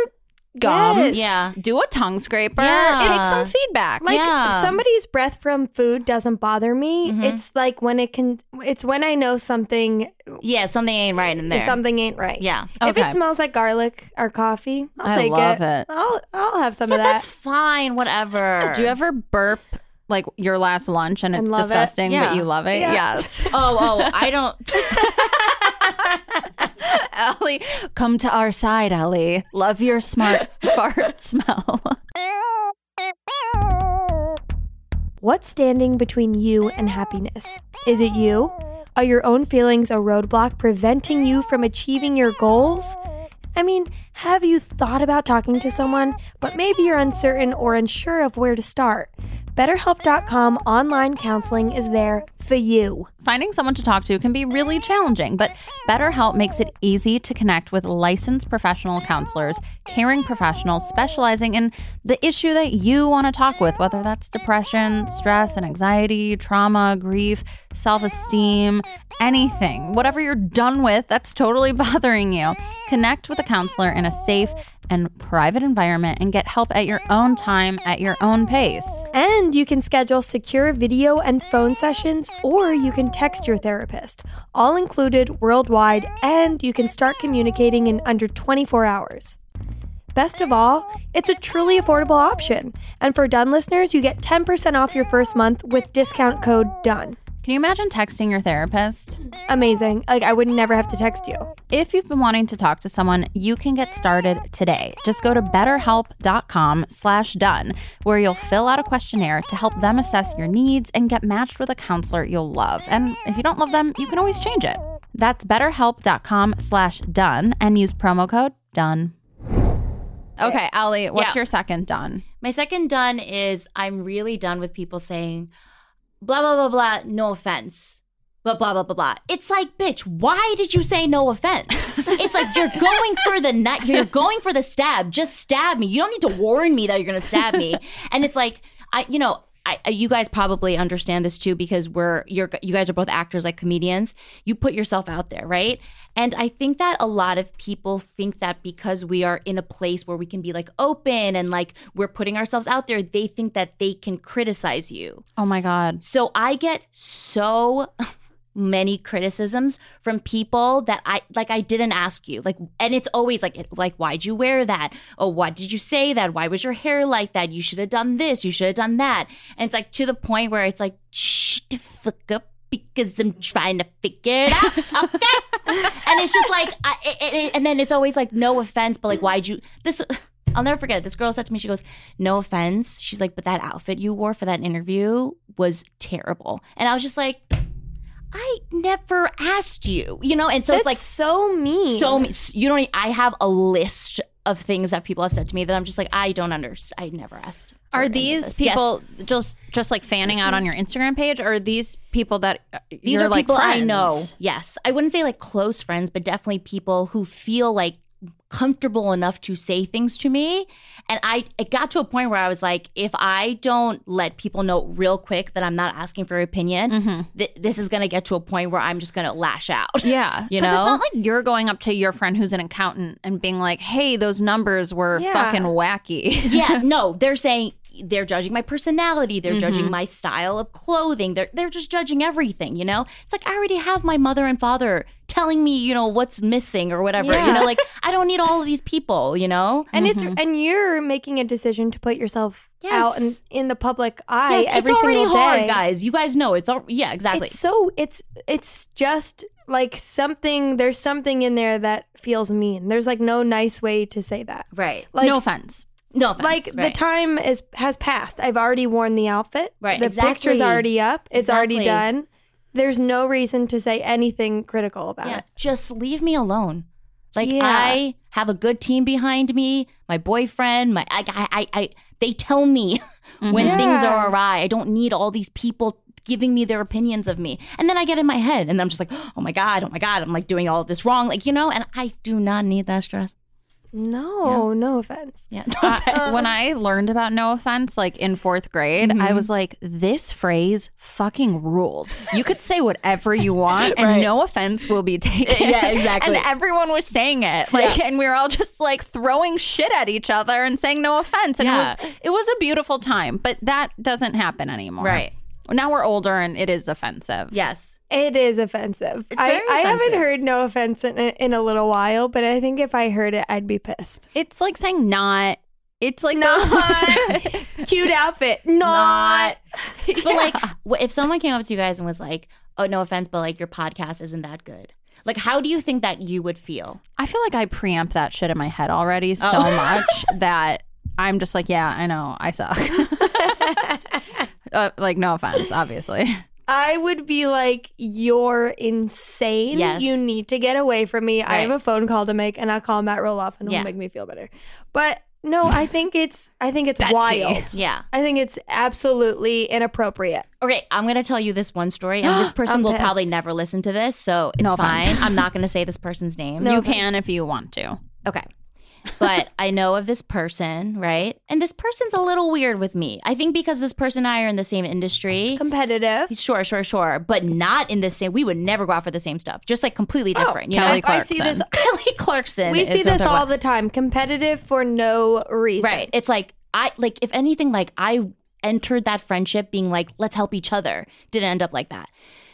Speaker 5: gums,
Speaker 8: Yes. Yeah.
Speaker 5: do a tongue scraper,
Speaker 8: Yeah.
Speaker 5: take some feedback.
Speaker 4: like
Speaker 8: Yeah.
Speaker 4: if somebody's breath from food doesn't bother me.
Speaker 8: Mm-hmm.
Speaker 4: It's like when it can. It's when I know something
Speaker 8: Yeah, something ain't right in there.
Speaker 4: something ain't right.
Speaker 8: Yeah.
Speaker 4: If it smells like garlic or coffee, I'll
Speaker 5: I
Speaker 4: take
Speaker 5: love
Speaker 4: it.
Speaker 5: it.
Speaker 4: I'll I'll have some
Speaker 8: Yeah,
Speaker 4: of that.
Speaker 8: that's fine. Whatever.
Speaker 5: do you ever burp like your last lunch and it's
Speaker 4: And love it?
Speaker 5: disgusting,
Speaker 8: Yeah.
Speaker 5: but you love it?
Speaker 4: Yeah.
Speaker 5: Yes.
Speaker 8: Oh, oh, I don't.
Speaker 5: Ellie, come to our side, Ellie. Love your smart fart smell.
Speaker 4: What's standing between you and happiness? Is it you? Are your own feelings a roadblock preventing you from achieving your goals? I mean, have you thought about talking to someone, but maybe you're uncertain or unsure of where to start? BetterHelp.com online counseling is there for you.
Speaker 5: Finding someone to talk to can be really challenging, but BetterHelp makes it easy to connect with licensed professional counselors, caring professionals specializing in the issue that you want to talk with, whether that's depression, stress and anxiety, trauma, grief, self esteem, anything. Whatever you're done with that's totally bothering you. Connect with a counselor in a safe and private environment and get help at your own time, at your own pace.
Speaker 4: And you can schedule secure video and phone sessions, or you can text your therapist, all included worldwide, and you can start communicating in under 24 hours. Best of all, it's a truly affordable option. And for Done listeners, you get 10% off your first month with discount code DONE.
Speaker 5: Can you imagine texting your therapist?
Speaker 4: Amazing. Like, I would never have to text you.
Speaker 5: If you've been wanting to talk to someone, you can get started today. Just go to betterhelp.com slash done, where you'll fill out a questionnaire to help them assess your needs and get matched with a counselor you'll love. And if you don't love them, you can always change it. That's betterhelp.com slash done and use promo code done. Okay, Allie, what's
Speaker 8: Yeah.
Speaker 5: your second done?
Speaker 8: My second done is I'm really done with people saying blah blah blah blah. No offense. But blah blah blah blah. It's like, bitch, why did you say no offense? it's like you're going for the nut. You're going for the stab. Just stab me. You don't need to warn me that you're gonna stab me. And it's like, I, you know, I, you guys probably understand this too because we're you're you guys are both actors like comedians. You put yourself out there, right? And I think that a lot of people think that because we are in a place where we can be like open and like we're putting ourselves out there, they think that they can criticize you.
Speaker 5: Oh my God.
Speaker 8: So I get so many criticisms from people that I like I didn't ask you. Like and it's always like like why'd you wear that? Oh, why did you say that? Why was your hair like that? You should have done this, you should have done that. And it's like to the point where it's like shh fuck up because I'm trying to figure it out. Okay. and it's just like I, it, it- and then it's always like no offense, but like why'd you this I'll never forget it. This girl said to me, she goes, No offense. She's like, but that outfit you wore for that interview was terrible. And I was just like, I never asked you, you know? And so
Speaker 4: That's
Speaker 8: it's like
Speaker 4: so mean.
Speaker 8: so me- you don't I have a list of things that people have said to me that I'm just like, I don't understand. I never asked.
Speaker 5: Are these
Speaker 8: this. Yes.
Speaker 5: people just just like fanning out on your Instagram page, or are these people that uh,
Speaker 8: These are
Speaker 5: like
Speaker 8: people I
Speaker 5: friends?
Speaker 8: know. Yes. I wouldn't say like close friends, but definitely people who feel like comfortable enough to say things to me. And I it got to a point where I was like, if I don't let people know real quick that I'm not asking for opinion, th- this is going to get to a point where I'm just going to lash out.
Speaker 5: Mm-hmm. Yeah,
Speaker 8: You
Speaker 5: because it's not like you're going up to your friend who's an accountant and being like, "Hey, those numbers were
Speaker 4: Yeah.
Speaker 5: fucking wacky."
Speaker 8: yeah, no, they're saying they're judging my personality, they're
Speaker 5: Mm-hmm.
Speaker 8: judging my style of clothing. They're they're just judging everything, you know? It's like I already have my mother and father telling me, you know, what's missing or whatever.
Speaker 4: Yeah.
Speaker 8: You know, like I don't need all of these people, you know?
Speaker 4: and it's and you're making a decision to put yourself
Speaker 8: Yes.
Speaker 4: out in, in the public eye
Speaker 8: Yes,
Speaker 4: every
Speaker 8: it's already
Speaker 4: single
Speaker 8: hard,
Speaker 4: day.
Speaker 8: guys. You guys know it's all yeah, exactly.
Speaker 4: It's so it's it's just like something there's something in there that feels mean. There's like no nice way to say that.
Speaker 8: right.
Speaker 4: Like
Speaker 5: no offense.
Speaker 8: No offense.
Speaker 4: like the
Speaker 8: right.
Speaker 4: time is has passed. I've already worn the outfit.
Speaker 8: Right,
Speaker 4: The
Speaker 8: exactly.
Speaker 4: picture's already up. It's already done. There's no reason to say anything critical about
Speaker 8: Yeah,
Speaker 4: it.
Speaker 8: just leave me alone. Like
Speaker 4: Yeah.
Speaker 8: I have a good team behind me. My boyfriend, my I, I, I, I they tell me when mm-hmm.
Speaker 4: things
Speaker 8: are awry. I don't need all these people giving me their opinions of me. And then I get in my head, and I'm just like, oh my god, oh my god, I'm like doing all of this wrong, like you know. And I do not need that stress.
Speaker 4: No, no offense.
Speaker 8: Yeah,
Speaker 5: I- when I learned about no offense, like in fourth grade,
Speaker 8: Mm-hmm.
Speaker 5: I was like, this phrase fucking rules. You could say whatever you want and
Speaker 8: Right.
Speaker 5: no offense will be taken.
Speaker 8: Yeah, exactly.
Speaker 5: And everyone was saying it. Like, and we were all just like throwing shit at each other and saying no offense. And
Speaker 8: Yeah.
Speaker 5: it was it was a beautiful time, but that doesn't happen anymore.
Speaker 8: Right.
Speaker 5: Now we're older and it is offensive.
Speaker 8: yes,
Speaker 4: It is offensive.
Speaker 8: It's
Speaker 4: I,
Speaker 8: very
Speaker 4: I haven't heard no offense in a, in a little while, but I think if I heard it, I'd be pissed.
Speaker 5: It's like saying not. It's like
Speaker 4: Not. Cute outfit. Not.
Speaker 8: but like, if someone came up to you guys and was like, "Oh, no offense, but like your podcast isn't that good," like, how do you think that you would feel?
Speaker 5: I feel like I preempt that shit in my head already oh. so
Speaker 8: Oh.
Speaker 5: much that I'm just like, yeah, I know, I suck. uh, like, no offense, obviously.
Speaker 4: I would be like, you're insane.
Speaker 8: Yes.
Speaker 4: You need to get away from me. I have a phone call to make, and I'll call Matt Roloff, and
Speaker 8: Yeah.
Speaker 4: he'll make me feel better. But No, I think it's I think it's
Speaker 5: Betsy.
Speaker 4: wild.
Speaker 8: Yeah.
Speaker 4: I think it's absolutely inappropriate.
Speaker 8: Okay, I'm gonna tell you this one story, and this person
Speaker 4: I'm
Speaker 8: will
Speaker 4: pissed.
Speaker 8: probably never listen to this, so it's
Speaker 5: No
Speaker 8: fine. I'm not gonna say this person's name.
Speaker 4: No
Speaker 5: you
Speaker 4: offense.
Speaker 5: can if you want to.
Speaker 8: Okay. But I know of this person, right? And this person's a little weird with me. I think because this person and I are in the same industry.
Speaker 4: Competitive.
Speaker 8: Sure, sure, sure. But not in the same we would never go out for the same stuff. Just like completely different. you know?
Speaker 5: Kelly
Speaker 4: I, I see this.
Speaker 8: Kelly Clarkson.
Speaker 4: We see this all the time. Competitive for no reason.
Speaker 8: Right. It's like I like if anything, like I entered that friendship being like, let's help each other. Didn't end up like that.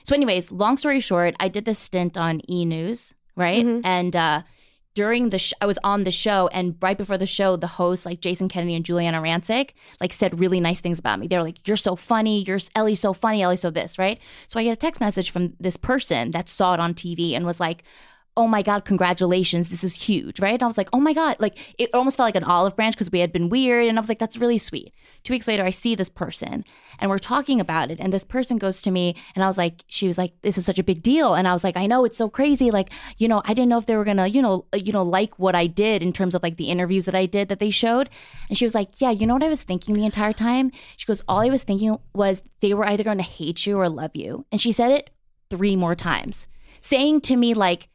Speaker 8: So, anyways, long story short, I did this stint on E News, right? And uh during the sh- I was on the show and right before the show the hosts like Jason Kennedy and Giuliana Rancic like said really nice things about me. They were like you're so funny, you're Ellie's so funny, Ellie's so this, right? So I get a text message from this person that saw it on TV and was like oh my God, congratulations. This is huge, right? And I was like, oh my God. Like it almost felt like an olive branch because we had been weird. And I was like, that's really sweet. Two weeks later, I see this person and we're talking about it. And this person goes to me and I was like, she was like, this is such a big deal. And I was like, I know it's so crazy. Like, you know, I didn't know if they were to, you know, you know, like what I did in terms of like the interviews that I did that they showed. And she was like, yeah, you know what I was thinking the entire time? She goes, all I was thinking was they were either to hate you or love you. And she said it three more times, saying to me, like,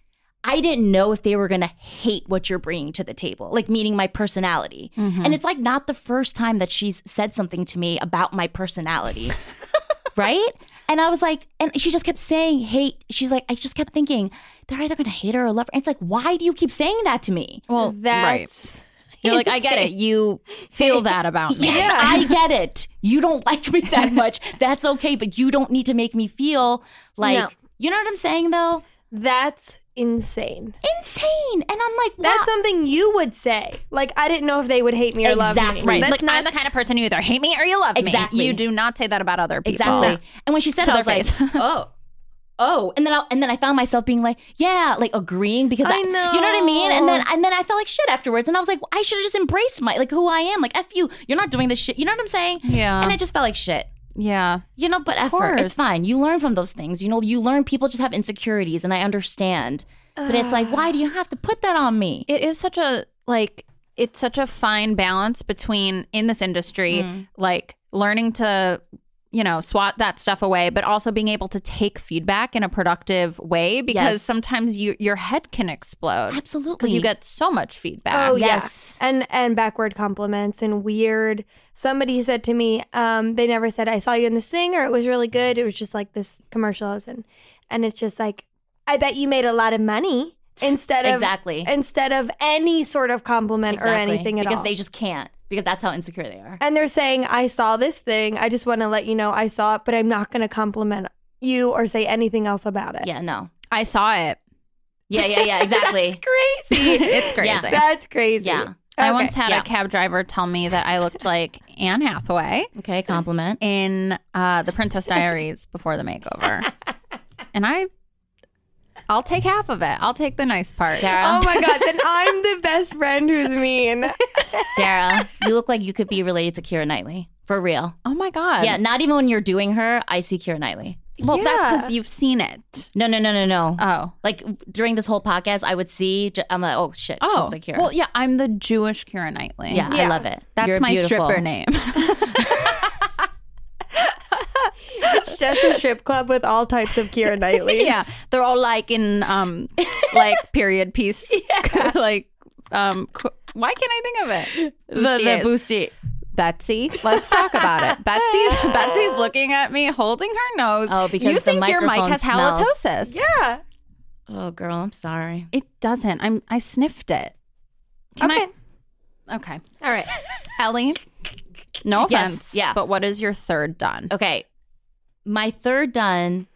Speaker 8: I didn't know if they were going to hate what you're bringing to the table, like meaning my personality. Mm-hmm. And it's like not the first time that she's said something to me about my personality. right? And I was like, and she just kept saying hate. She's like, I just kept thinking, they're either going to hate her or love her. And it's like, why do you keep saying that to me?
Speaker 5: Well,
Speaker 4: that's. right.
Speaker 5: You're like, I get it. You feel that about me.
Speaker 8: Yes, I get it. You don't like me that much. That's okay, but you don't need to make me feel like,
Speaker 4: No.
Speaker 8: you know what I'm saying though?
Speaker 4: That's insane.
Speaker 8: Insane. And I'm like,
Speaker 4: That's something you would say. Like I didn't know if they would hate me or love
Speaker 8: Exactly.
Speaker 4: me.
Speaker 5: Right.
Speaker 4: That's
Speaker 5: like
Speaker 4: not
Speaker 5: I'm the kind of person you either hate me or you love me.
Speaker 8: Exactly.
Speaker 5: me. You do not say that about other people.
Speaker 8: Exactly. Oh. And when she said
Speaker 5: To
Speaker 8: it, I was
Speaker 5: their
Speaker 8: like, oh. Oh, and then I, and then I found myself being like, yeah, like agreeing because
Speaker 4: I know
Speaker 8: you know what I mean. And then and then I felt like shit afterwards, and I was like, I should have just embraced my like who I am. Like, f you, you're not doing this shit. You know what I'm saying?
Speaker 5: Yeah.
Speaker 8: And I just felt like shit.
Speaker 5: Yeah.
Speaker 8: You know, but effort, it's fine. You learn from those things. You know, you learn people just have insecurities, and I understand. But it's like, why do you have to put that on me?
Speaker 5: It is such a like it's such a fine balance between in this industry
Speaker 8: Mm.
Speaker 5: like learning to you know swat that stuff away but also being able to take feedback in a productive way because
Speaker 8: Yes.
Speaker 5: sometimes you your head can explode
Speaker 8: Absolutely.
Speaker 5: because you get so much feedback
Speaker 4: Oh
Speaker 8: Yes.
Speaker 4: yeah, and and backward compliments and weird. Somebody said to me, um, they never said I saw you in this thing or it was really good. It was just like this commercial I was in, and it's just like I bet you made a lot of money instead of
Speaker 8: Exactly.
Speaker 4: instead of any sort of compliment or anything at
Speaker 8: because
Speaker 4: all.
Speaker 8: Because they just can't because that's how insecure they are.
Speaker 4: and they're saying I saw this thing. I just want to let you know I saw it, but I'm not going to compliment you or say anything else about it.
Speaker 8: Yeah, no.
Speaker 5: i saw it
Speaker 8: Yeah, yeah, yeah, exactly.
Speaker 4: That's crazy.
Speaker 5: it's crazy
Speaker 8: Yeah.
Speaker 4: That's crazy.
Speaker 8: Yeah.
Speaker 5: i once had
Speaker 8: yeah.
Speaker 5: a cab driver tell me that i looked like anne hathaway
Speaker 8: okay, compliment.
Speaker 5: in uh, the princess diaries before the makeover and i i'll take half of it i'll take the nice part
Speaker 8: Dara,
Speaker 4: Oh my god, then I'm the best friend who's mean.
Speaker 8: Dara, you look like you could be related to Keira Knightley. For real.
Speaker 5: oh my god
Speaker 8: yeah, not even when you're doing her, I see Keira Knightley.
Speaker 5: Well, that's because you've seen it.
Speaker 8: No, no, no, no, no.
Speaker 5: Oh.
Speaker 8: like during this whole podcast, I would see, I'm like, oh shit,
Speaker 5: Oh.
Speaker 8: like Keira.
Speaker 5: Well, yeah, I'm the Jewish Keira Knightley.
Speaker 8: yeah, I love it.
Speaker 5: That's
Speaker 8: You're
Speaker 5: my
Speaker 8: beautiful.
Speaker 5: stripper name.
Speaker 4: It's just a strip club with all types of Keira Knightley.
Speaker 5: yeah. They're all like in um like period piece Yeah. like um why can't I think of it?
Speaker 8: The, the boosty.
Speaker 5: Betsy, let's talk about it. Betsy's Betsy's looking at me, holding her nose.
Speaker 8: Oh, because
Speaker 5: you
Speaker 8: the
Speaker 5: think your mic has
Speaker 8: smells.
Speaker 5: halitosis.
Speaker 4: Yeah.
Speaker 8: Oh, girl, I'm sorry.
Speaker 5: It doesn't. I'm I sniffed it. Can
Speaker 4: okay.
Speaker 5: I okay.
Speaker 4: All right.
Speaker 5: Ellie. No
Speaker 8: Yes,
Speaker 5: offense.
Speaker 8: yeah.
Speaker 5: But what is your third done?
Speaker 8: Okay, my third done.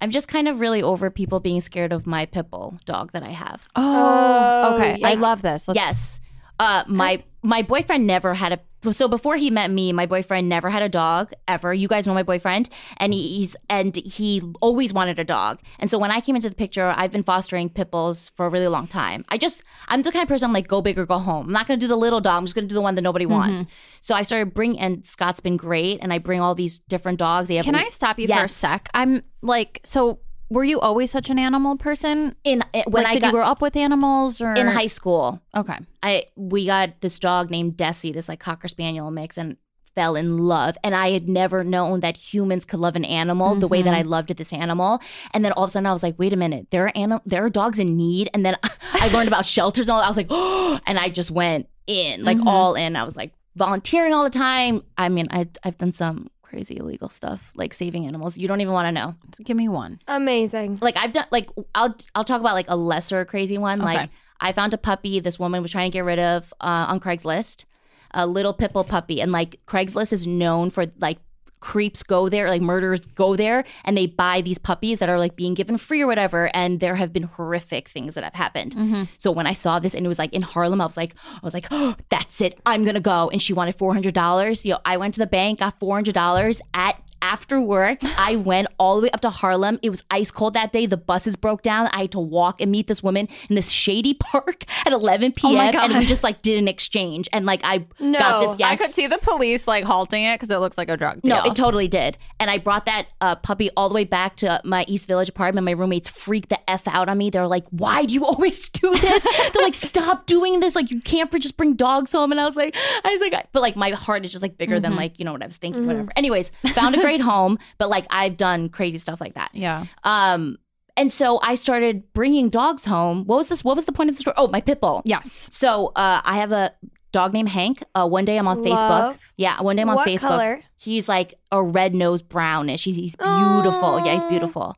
Speaker 8: I'm just kind of really over people being scared of my pit bull dog that I have.
Speaker 5: Oh, okay. I love this. Let's-
Speaker 8: Yes. Uh, my my boyfriend never had a. So before he met me, my boyfriend never had a dog ever. You guys know my boyfriend, and he, he's and he always wanted a dog. And so when I came into the picture, I've been fostering pit bulls for a really long time. I just I'm the kind of person I'm like go big or go home. I'm not gonna do the little dog. I'm just gonna do the one that nobody mm-hmm. wants. So I started bring and Scott's been great, and I bring all these different dogs. They have
Speaker 5: Can I stop you for a sec? I'm like, so Were you always such an animal person?
Speaker 8: In eh, when
Speaker 5: like,
Speaker 8: I
Speaker 5: did
Speaker 8: got
Speaker 5: you grow up with animals or
Speaker 8: in high school,
Speaker 5: Okay.
Speaker 8: I we got this dog named Desi, this like cocker spaniel mix, and fell in love. And I had never known that humans could love an animal the way that I loved this animal. And then all of a sudden, I was like, wait a minute, there are anim- there are dogs in need. And then I learned about shelters and all. I was like, oh, and I just went in, like all in. I was like volunteering all the time. I mean, I I've done some crazy illegal stuff like saving animals. You don't even want to know
Speaker 5: Give me one.
Speaker 4: Amazing.
Speaker 8: like I've done like I'll I'll talk about like a lesser crazy one.
Speaker 5: Okay.
Speaker 8: Like I found a puppy this woman was trying to get rid of uh, on Craigslist, a little pit bull puppy, and like Craigslist is known for like creeps go there, like murderers go there, and they buy these puppies that are like being given free or whatever. And there have been horrific things that have happened. Mm-hmm. So when I saw this and it was like in Harlem, I was like, I was like, oh, that's it, I'm gonna go. And she wanted four hundred dollars. You know, I went to the bank, got four hundred dollars at after work, I went all the way up to Harlem. It was ice cold that day. The buses broke down. I had to walk and meet this woman in this shady park at 11 p.m.
Speaker 5: God.
Speaker 8: And we just like did an exchange. And like I
Speaker 4: No,
Speaker 8: got this. Yes,
Speaker 5: I could see the police like halting it because it looks like a drug deal.
Speaker 8: no, it totally did. And I brought that uh, puppy all the way back to my East Village apartment. My roommates freaked the F out on me. They're like, why do you always do this? They're like, stop doing this. Like, you can't just bring dogs home. And I was like, I was like, but like, my heart is just like bigger than like, you know what I was thinking, whatever. Anyways, found a great home, but like, I've done crazy stuff like that.
Speaker 5: yeah.
Speaker 8: Um, and so I started bringing dogs home. What was this? What was the point of the story? Oh, my pit bull.
Speaker 5: Yes.
Speaker 8: So uh, I have a dog named Hank. Uh, one day I'm on Facebook. Yeah, one day I'm on
Speaker 4: What
Speaker 8: Facebook.
Speaker 4: color?
Speaker 8: He's like a red nose brownish. He's, he's beautiful. Yeah, he's beautiful.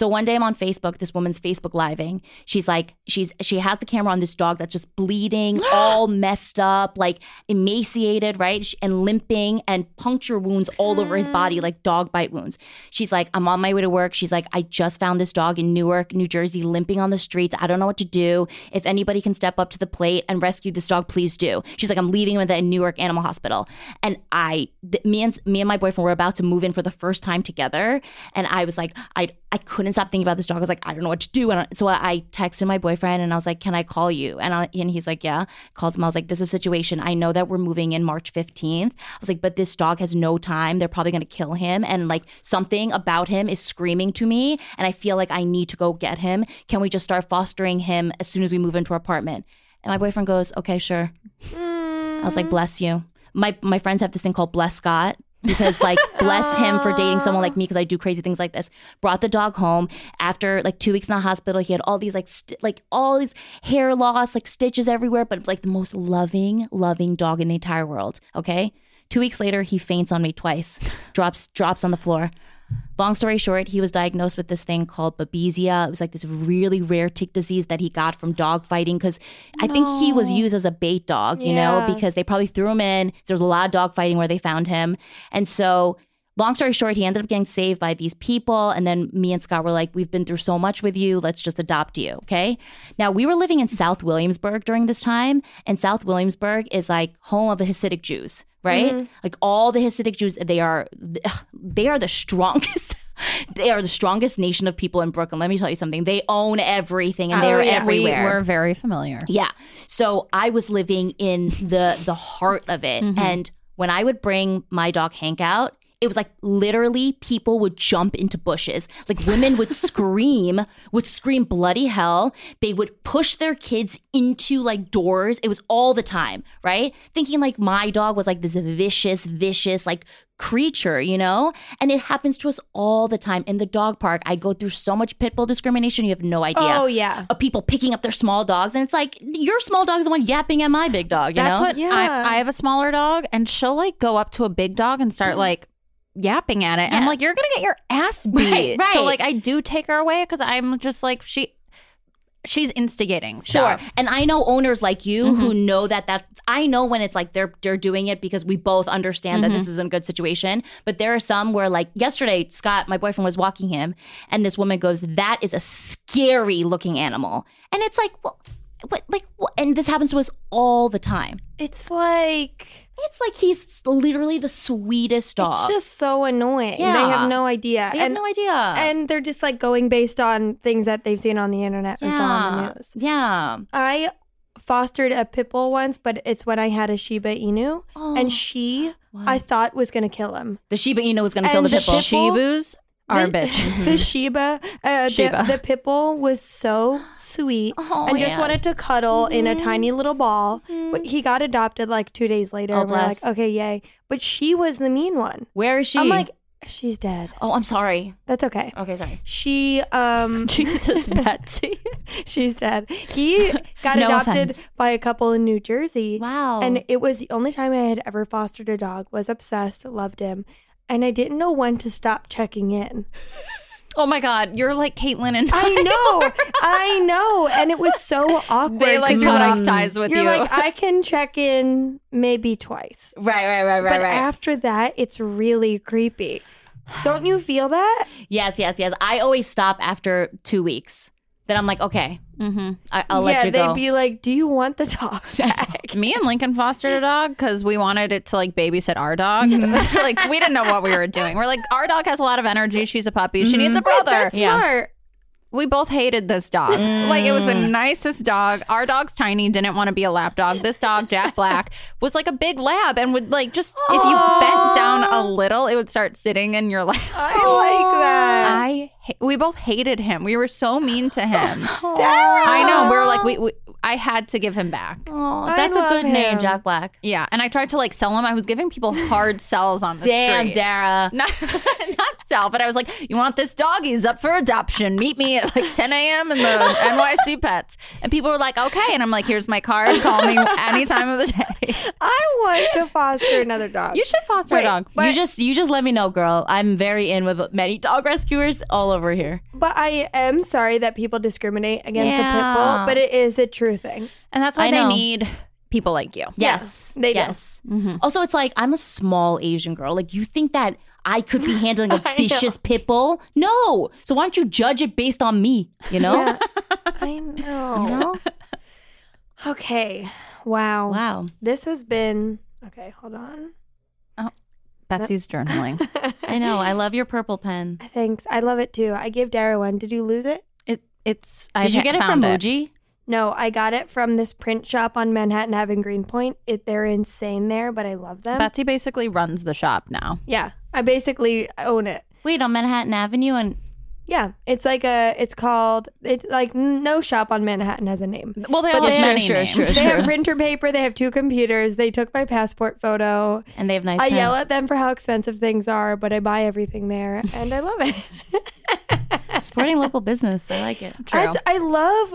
Speaker 8: So one day I'm on Facebook. This woman's Facebook living. She's like, she's she has the camera on this dog that's just bleeding, all messed up, like emaciated, right, and limping, and puncture wounds all over his body, mm. like dog bite wounds. She's like, I'm on my way to work. She's like, I just found this dog in Newark, New Jersey, limping on the streets. I don't know what to do. If anybody can step up to the plate and rescue this dog, please do. She's like, I'm leaving him at the Newark Animal Hospital, and I, th- me and me and my boyfriend were about to move in for the first time together, and I was like, I I couldn't stop thinking about this dog. I was like, I don't know what to do. And so I texted my boyfriend and I was like, Can I call you? And I, and he's like, Yeah. Called him. I was like, This is a situation. I know that we're moving in March 15th. I was like, But this dog has no time. They're probably gonna kill him. And like something about him is screaming to me. And I feel like I need to go get him. Can we just start fostering him as soon as we move into our apartment? And my boyfriend goes, Okay, sure. I was like, mm. bless you. My my friends have this thing called bless Scott because like bless him for dating someone like me because I do crazy things like this. Brought the dog home after like two weeks in the hospital. He had all these like st- like all these hair loss, like stitches everywhere, but like the most loving, loving dog in the entire world. Okay. Two weeks later, he faints on me twice, drops drops on the floor. Long story short, he was diagnosed with this thing called babesia. It was like this really rare tick disease that he got from dog fighting because I think he was used as a bait dog, you
Speaker 4: Yeah.
Speaker 8: know, because they probably threw him in. There was a lot of dog fighting where they found him. And so, long story short, he ended up getting saved by these people. And then me and Scott were like, We've been through so much with you. Let's just adopt you. Okay. Now, we were living in South Williamsburg during this time. And South Williamsburg is like home of the Hasidic Jews, right? Mm-hmm. Like all the Hasidic Jews, they are they are the strongest. They are the strongest nation of people in Brooklyn. Let me tell you something. They own everything and
Speaker 4: Oh,
Speaker 8: they're
Speaker 4: yeah.
Speaker 5: We
Speaker 8: everywhere.
Speaker 5: were very familiar.
Speaker 8: Yeah. So I was living in the the heart of it. Mm-hmm. And when I would bring my dog Hank out, it was like literally people would jump into bushes. Like women would scream, would scream bloody hell. They would push their kids into like doors. It was all the time, right? Thinking like my dog was like this vicious, vicious, like creature, you know? And it happens to us all the time. In the dog park, I go through so much pit bull discrimination, you have no idea
Speaker 4: Oh yeah.
Speaker 8: of people picking up their small dogs, and it's like your small dog is the one yapping at my big dog. You
Speaker 5: That's
Speaker 8: know?
Speaker 5: what
Speaker 4: Yeah.
Speaker 5: I, I have a smaller dog, and she'll like go up to a big dog and start mm-hmm. like yapping at it. And I'm like, you're gonna get your ass beat.
Speaker 8: Right, right.
Speaker 5: So like, I do take her away because I'm just like she. She's instigating
Speaker 8: Sure,
Speaker 5: stuff.
Speaker 8: and I know owners like you who mm-hmm. know that that's. I know when it's like they're they're doing it because we both understand that this mm-hmm. isn't a good situation. But there are some where, like yesterday, Scott, my boyfriend, was walking him, and this woman goes, "That is a scary looking animal," and it's like, well, what, like, what? and this happens to us all the time.
Speaker 4: It's like
Speaker 8: It's like he's literally the sweetest dog.
Speaker 4: it's just so annoying. Yeah. They
Speaker 8: Yeah.
Speaker 4: have no idea.
Speaker 8: they have
Speaker 4: and
Speaker 8: no idea.
Speaker 4: and they're just like going based on things that they've seen on the internet or saw on the news.
Speaker 8: Yeah.
Speaker 4: I fostered a pit bull once, but it's when I had a Shiba Inu,
Speaker 8: Oh,
Speaker 4: and she I thought was gonna kill him.
Speaker 8: the Shiba Inu was going to kill the pit bull.
Speaker 4: the pit bull-
Speaker 5: Shibus. Our
Speaker 4: The-
Speaker 5: bitch.
Speaker 4: The Sheba, uh,
Speaker 5: Sheba.
Speaker 4: The, the pit bull was so sweet
Speaker 8: Oh,
Speaker 4: and just
Speaker 8: yeah.
Speaker 4: wanted to cuddle in a tiny little ball. But he got adopted like two days later.
Speaker 8: Oh,
Speaker 4: and we're like,
Speaker 8: bless.
Speaker 4: okay, yay. But she was the mean one.
Speaker 8: Where is she?
Speaker 4: I'm like, she's dead.
Speaker 8: oh, I'm sorry.
Speaker 4: That's okay.
Speaker 8: Okay, sorry.
Speaker 4: She um
Speaker 5: Jesus, Betsy.
Speaker 4: she's dead. He got
Speaker 5: No
Speaker 4: adopted
Speaker 5: offense.
Speaker 4: by a couple in New Jersey.
Speaker 8: Wow.
Speaker 4: And it was the only time I had ever fostered a dog. Was obsessed, loved him, and I didn't know when to stop checking in.
Speaker 5: Oh my God, you're like Caitlyn and
Speaker 4: I know, I know, and it was so awkward.
Speaker 5: They like cut
Speaker 4: you're
Speaker 5: off
Speaker 4: like,
Speaker 5: ties with
Speaker 4: you're
Speaker 5: you.
Speaker 4: like, I can check in maybe twice,
Speaker 8: right, right, right, right,
Speaker 4: but
Speaker 8: right.
Speaker 4: after that, it's really creepy. Don't you feel that?
Speaker 8: yes, yes, yes. I always stop after two weeks. Then I'm like, okay,
Speaker 5: mm-hmm,
Speaker 8: I, I'll
Speaker 4: yeah,
Speaker 8: let you go.
Speaker 4: Yeah, they'd be like, "Do you want the dog back?"
Speaker 5: Me and Lincoln fostered a dog because we wanted it to like babysit our dog. like we didn't know what we were doing. We're like, our dog has a lot of energy. She's a puppy. She needs a brother.
Speaker 4: That's
Speaker 8: Yeah.
Speaker 4: smart.
Speaker 5: We both hated this dog. Like it was the mm. nicest dog. Our dog's tiny, didn't want to be a lap dog. This dog, Jack Black, was like a big lab and would like just if you bent down a little, it would start sitting in your lap.
Speaker 4: I like that.
Speaker 5: I ha- we both hated him. We were so mean to him. I know. We were like we, we I had to give him back.
Speaker 8: oh, that's a
Speaker 4: love
Speaker 8: good name. Jack Black.
Speaker 5: Yeah, and I tried to like sell him. I was giving people hard sells on the
Speaker 8: Damn,
Speaker 5: street.
Speaker 8: Dara.
Speaker 5: Not, not sell, but I was like, "You want this dog? He's up for adoption. Meet me at like 10 a.m. in the NYC Pets." And people were like, "Okay," and I'm like, "Here's my card. Call me any time of the day."
Speaker 4: I want to foster another dog.
Speaker 5: You should foster
Speaker 4: Wait,
Speaker 5: a dog.
Speaker 4: but-
Speaker 8: you just you just let me know, girl. I'm very in with many dog rescuers all over here.
Speaker 4: But I am sorry that people discriminate against a pit bull, but it is a true thing.
Speaker 5: And that's why
Speaker 8: I
Speaker 5: they
Speaker 8: know.
Speaker 5: need people like you.
Speaker 8: Yes,
Speaker 4: they do.
Speaker 8: yes. Mm-hmm. Also, it's like I'm a small Asian girl. Like you think that I could be handling a vicious pit bull? No. So why don't you judge it based on me? You know?
Speaker 4: Yeah. I know.
Speaker 8: You know?
Speaker 4: Okay. Wow.
Speaker 8: Wow.
Speaker 4: This has been okay. Hold on.
Speaker 5: Oh, Betsy's journaling.
Speaker 8: I know. I love your purple pen.
Speaker 4: Thanks. I love it too. I gave Dara one. Did you lose it?
Speaker 5: It it's. I
Speaker 8: Did you get it from
Speaker 5: found
Speaker 8: Muji?
Speaker 4: No, I got it from this print shop on Manhattan Ave in Greenpoint. It they're insane there, but I love them.
Speaker 5: Betsy basically runs the shop now.
Speaker 4: yeah, I basically own it.
Speaker 8: Wait, on Manhattan Avenue and
Speaker 4: Yeah, it's like a. It's called. It's like no shop on Manhattan has a name.
Speaker 5: Well, they
Speaker 4: But
Speaker 5: all have
Speaker 4: they-
Speaker 5: many
Speaker 8: Sure,
Speaker 5: names.
Speaker 8: sure,
Speaker 4: They have printer paper. They have two computers. They took my passport photo.
Speaker 8: and they have nice.
Speaker 4: I
Speaker 8: pen.
Speaker 4: yell at them for how expensive things are, but I buy everything there, and I love it.
Speaker 8: supporting local business. I like it.
Speaker 5: True.
Speaker 4: I, I love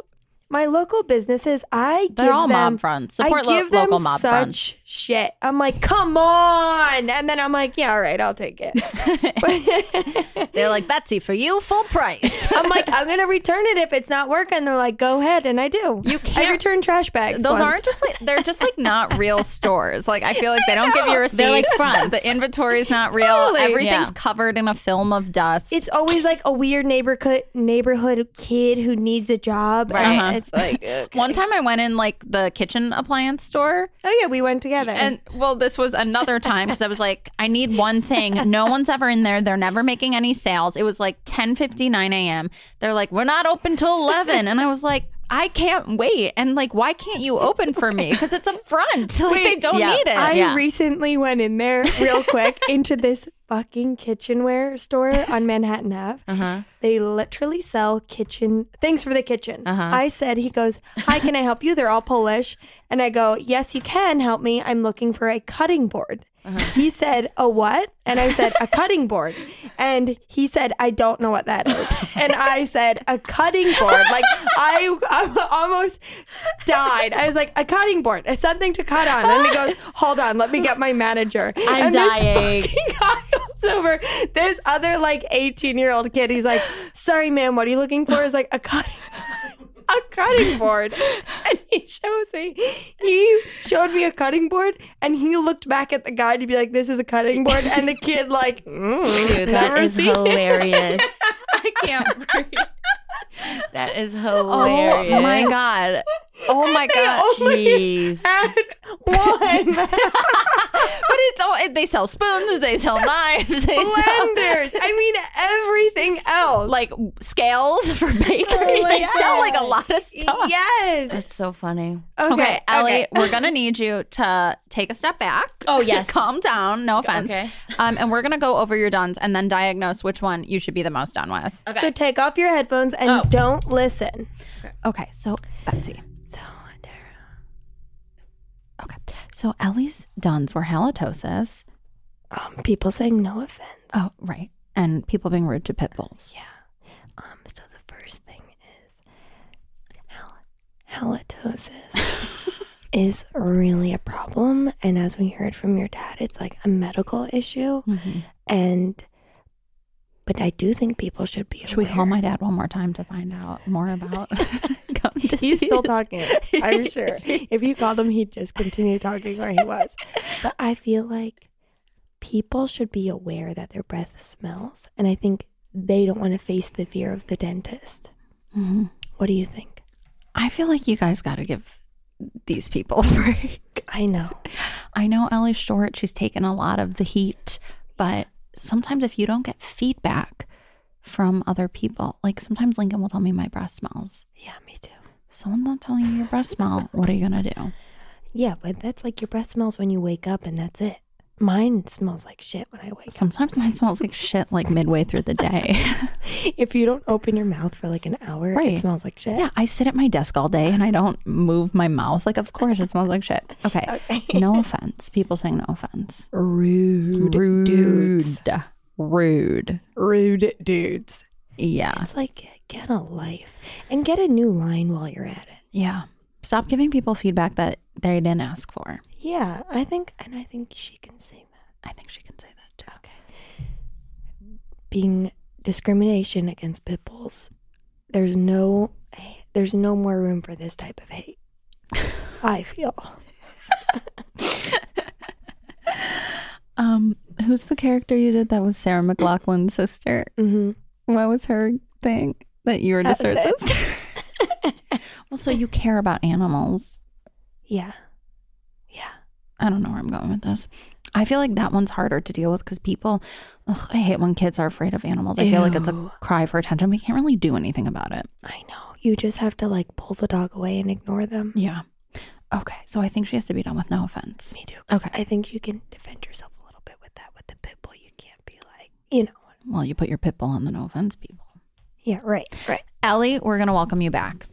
Speaker 4: my local businesses. I
Speaker 5: They're
Speaker 4: give
Speaker 5: all
Speaker 4: them,
Speaker 5: mob fronts.
Speaker 4: I
Speaker 5: Support lo-
Speaker 4: give them
Speaker 5: local mob
Speaker 4: such
Speaker 5: fronts.
Speaker 4: shit. I'm like, come on, and then I'm like, yeah, all right, I'll take it.
Speaker 5: They're like Betsy for you, full price.
Speaker 4: I'm like, I'm gonna return it if it's not working. They're like, go ahead, and I do.
Speaker 5: You can't-
Speaker 4: return trash bags.
Speaker 5: Those
Speaker 4: once.
Speaker 5: aren't just like they're just like not real stores. Like I feel like they don't give you receipts.
Speaker 8: They're like fronts.
Speaker 5: The inventory's not real.
Speaker 4: Totally.
Speaker 5: Everything's
Speaker 8: Yeah.
Speaker 5: covered in a film of dust.
Speaker 4: It's always like a weird neighborhood neighborhood kid who needs a job. and
Speaker 5: Uh-huh.
Speaker 4: It's like, okay.
Speaker 5: One time I went in like the kitchen appliance store
Speaker 4: oh yeah, we went together.
Speaker 5: and well this was another time because I was like I need one thing. No one's ever in there. They're never making any sales. It was like 10:59 a.m. They're like we're not open till 11 and I was like I can't wait. And like, why can't you open for me? Because it's a front. Like, they don't
Speaker 8: yeah.
Speaker 5: need it.
Speaker 4: I
Speaker 8: Yeah.
Speaker 4: recently went in there real quick into this fucking kitchenware store on Manhattan Ave.
Speaker 8: Uh-huh.
Speaker 4: They literally sell kitchen things for the kitchen.
Speaker 8: Uh-huh.
Speaker 4: I said, he goes, Hi, can I help you? They're all Polish. And I go, Yes, you can help me. I'm looking for a cutting board.
Speaker 8: Uh-huh.
Speaker 4: He said, A what? And I said, A cutting board. And he said, I don't know what that is. And I said, A cutting board. Like, I, I almost died. I was like, A cutting board, It's something to cut on. And he goes, Hold on, let me get my manager.
Speaker 8: I'm
Speaker 4: and
Speaker 8: dying.
Speaker 4: guy comes over. This other like 18 year old kid, he's like, Sorry, ma'am, what are you looking for? Is like a cutting. A cutting board, and he shows me. He showed me a cutting board, and he looked back at the guy to be like, "This is a cutting board," and the kid like, mm,
Speaker 8: Dude, that is hilarious.
Speaker 5: I can't breathe.
Speaker 8: That is hilarious.
Speaker 5: Oh my god. Oh my god.
Speaker 4: Only
Speaker 8: Jeez.
Speaker 4: had One.
Speaker 5: But it's all they sell spoons, they sell knives, they sell
Speaker 4: Blenders. I mean everything else.
Speaker 5: like scales for bakeries.
Speaker 4: Oh my
Speaker 5: they sell like a lot of stuff.
Speaker 4: yes.
Speaker 8: That's so funny.
Speaker 4: Okay,
Speaker 5: Okay, Ellie,
Speaker 4: okay.
Speaker 5: we're gonna need you to take a step back.
Speaker 8: Oh, yes.
Speaker 5: calm down. No offense.
Speaker 8: Okay.
Speaker 5: Um, and we're gonna go over your duns and then diagnose which one you should be the most done with. Okay.
Speaker 4: So take off your headphones and
Speaker 5: Oh.
Speaker 4: Don't listen.
Speaker 5: Okay, so Betsy.
Speaker 4: So
Speaker 5: Okay, so Ellie's duns were halitosis.
Speaker 4: um, people saying no offense.
Speaker 5: Oh, right, and people being rude to pit bulls. Yeah.
Speaker 4: Um, so the first thing is hal- halitosis is really a problem, and as we heard from your dad, it's like a medical issue.
Speaker 5: Mm-hmm.
Speaker 4: And but I do think people should be.
Speaker 5: Should we call my dad one more time to find out more about?
Speaker 4: He's still talking. I'm sure. If you called him, he'd just continue talking where he was. But I feel like people should be aware that their breath smells, and I think they don't want to face the fear of the dentist.
Speaker 5: Mhm.
Speaker 4: What do you think?
Speaker 5: I feel like you guys got to give these people a break.
Speaker 4: I know.
Speaker 5: I know Ellie's short; she's taken a lot of the heat, but sometimes if you don't get feedback from other people, like sometimes Lincoln will tell me my breath smells.
Speaker 4: Yeah, me too.
Speaker 5: Someone's not telling you your breath smell. What are you gonna do?
Speaker 4: Yeah, but that's like your breath smells when you wake up, and that's it. Mine smells like shit when I wake up.
Speaker 5: Sometimes mine smells like shit, like midway through the day.
Speaker 4: If you don't open your mouth for like an hour,
Speaker 5: Right.
Speaker 4: it smells like shit.
Speaker 5: yeah, I sit at my desk all day and I don't move my mouth. Like, of course, it smells like shit. Okay, no offense. People saying no offense.
Speaker 4: Rude,
Speaker 5: Rude,
Speaker 4: dudes.
Speaker 5: rude.
Speaker 4: Rude dudes.
Speaker 5: Yeah,
Speaker 4: It's like get a life and get a new line while you're at it.
Speaker 5: yeah. Stop giving people feedback that they didn't ask for.
Speaker 4: Yeah, I think, and I think she can say that.
Speaker 5: I think she can say that too.
Speaker 4: Okay. Being discrimination against pit bulls, there's no, there's no more room for this type of hate. I feel.
Speaker 5: Um, who's the character you did that was Sarah McLachlan's sister?
Speaker 4: hmm
Speaker 5: What was her thing that you were just her
Speaker 4: That was it.
Speaker 5: sister? Well, so you care about animals.
Speaker 4: Yeah. Yeah.
Speaker 5: I don't know where I'm going with this. I feel like that one's harder to deal with because people, ugh, I hate when kids are afraid of animals. I feel like it's a
Speaker 4: Ew.
Speaker 5: cry for attention. We can't really do anything about it.
Speaker 4: I know. You just have to like pull the dog away and ignore them.
Speaker 5: Yeah. Okay. So I think she has to be done with no offense.
Speaker 4: Me too. 'cause
Speaker 5: Okay.
Speaker 4: I think you can defend yourself a little bit with that. With the pit bull, you can't be like, you know.
Speaker 5: Well, you put your pit bull on the no offense people.
Speaker 4: Yeah, right, right.
Speaker 5: Ellie, we're going to welcome you back.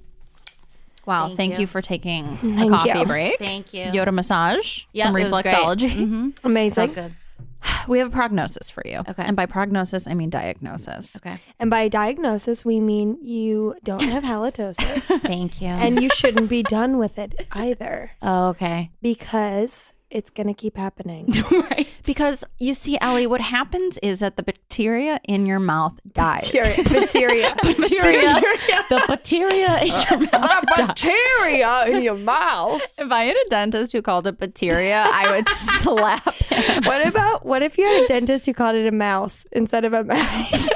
Speaker 5: Wow. Thank,
Speaker 8: Thank
Speaker 5: you.
Speaker 8: you.
Speaker 5: for taking a coffee
Speaker 4: you.
Speaker 5: break.
Speaker 8: Thank you.
Speaker 5: Yoda massage,
Speaker 8: Yep,
Speaker 5: some
Speaker 8: it was great.
Speaker 5: reflexology.
Speaker 8: Mm-hmm. So
Speaker 4: Amazing.
Speaker 8: good.
Speaker 5: We have a prognosis for you.
Speaker 8: Okay.
Speaker 5: And by prognosis, I mean diagnosis.
Speaker 8: Okay.
Speaker 4: And by diagnosis, we mean you don't have halitosis
Speaker 8: Thank you.
Speaker 4: and you shouldn't be done with it either
Speaker 8: oh, okay.
Speaker 4: because it's going to keep happening.
Speaker 8: right.
Speaker 5: Because you see, Ellie, what happens is that the bacteria in your mouth dies.
Speaker 4: Bacteria. Bacteria.
Speaker 5: Bacteria. the bacteria in your mouth dies.
Speaker 4: Bacteria in your mouth.
Speaker 5: If I had a dentist who called it bacteria, I would slap him.
Speaker 4: What about, what if you had a dentist who called it a mouse instead of a mouse?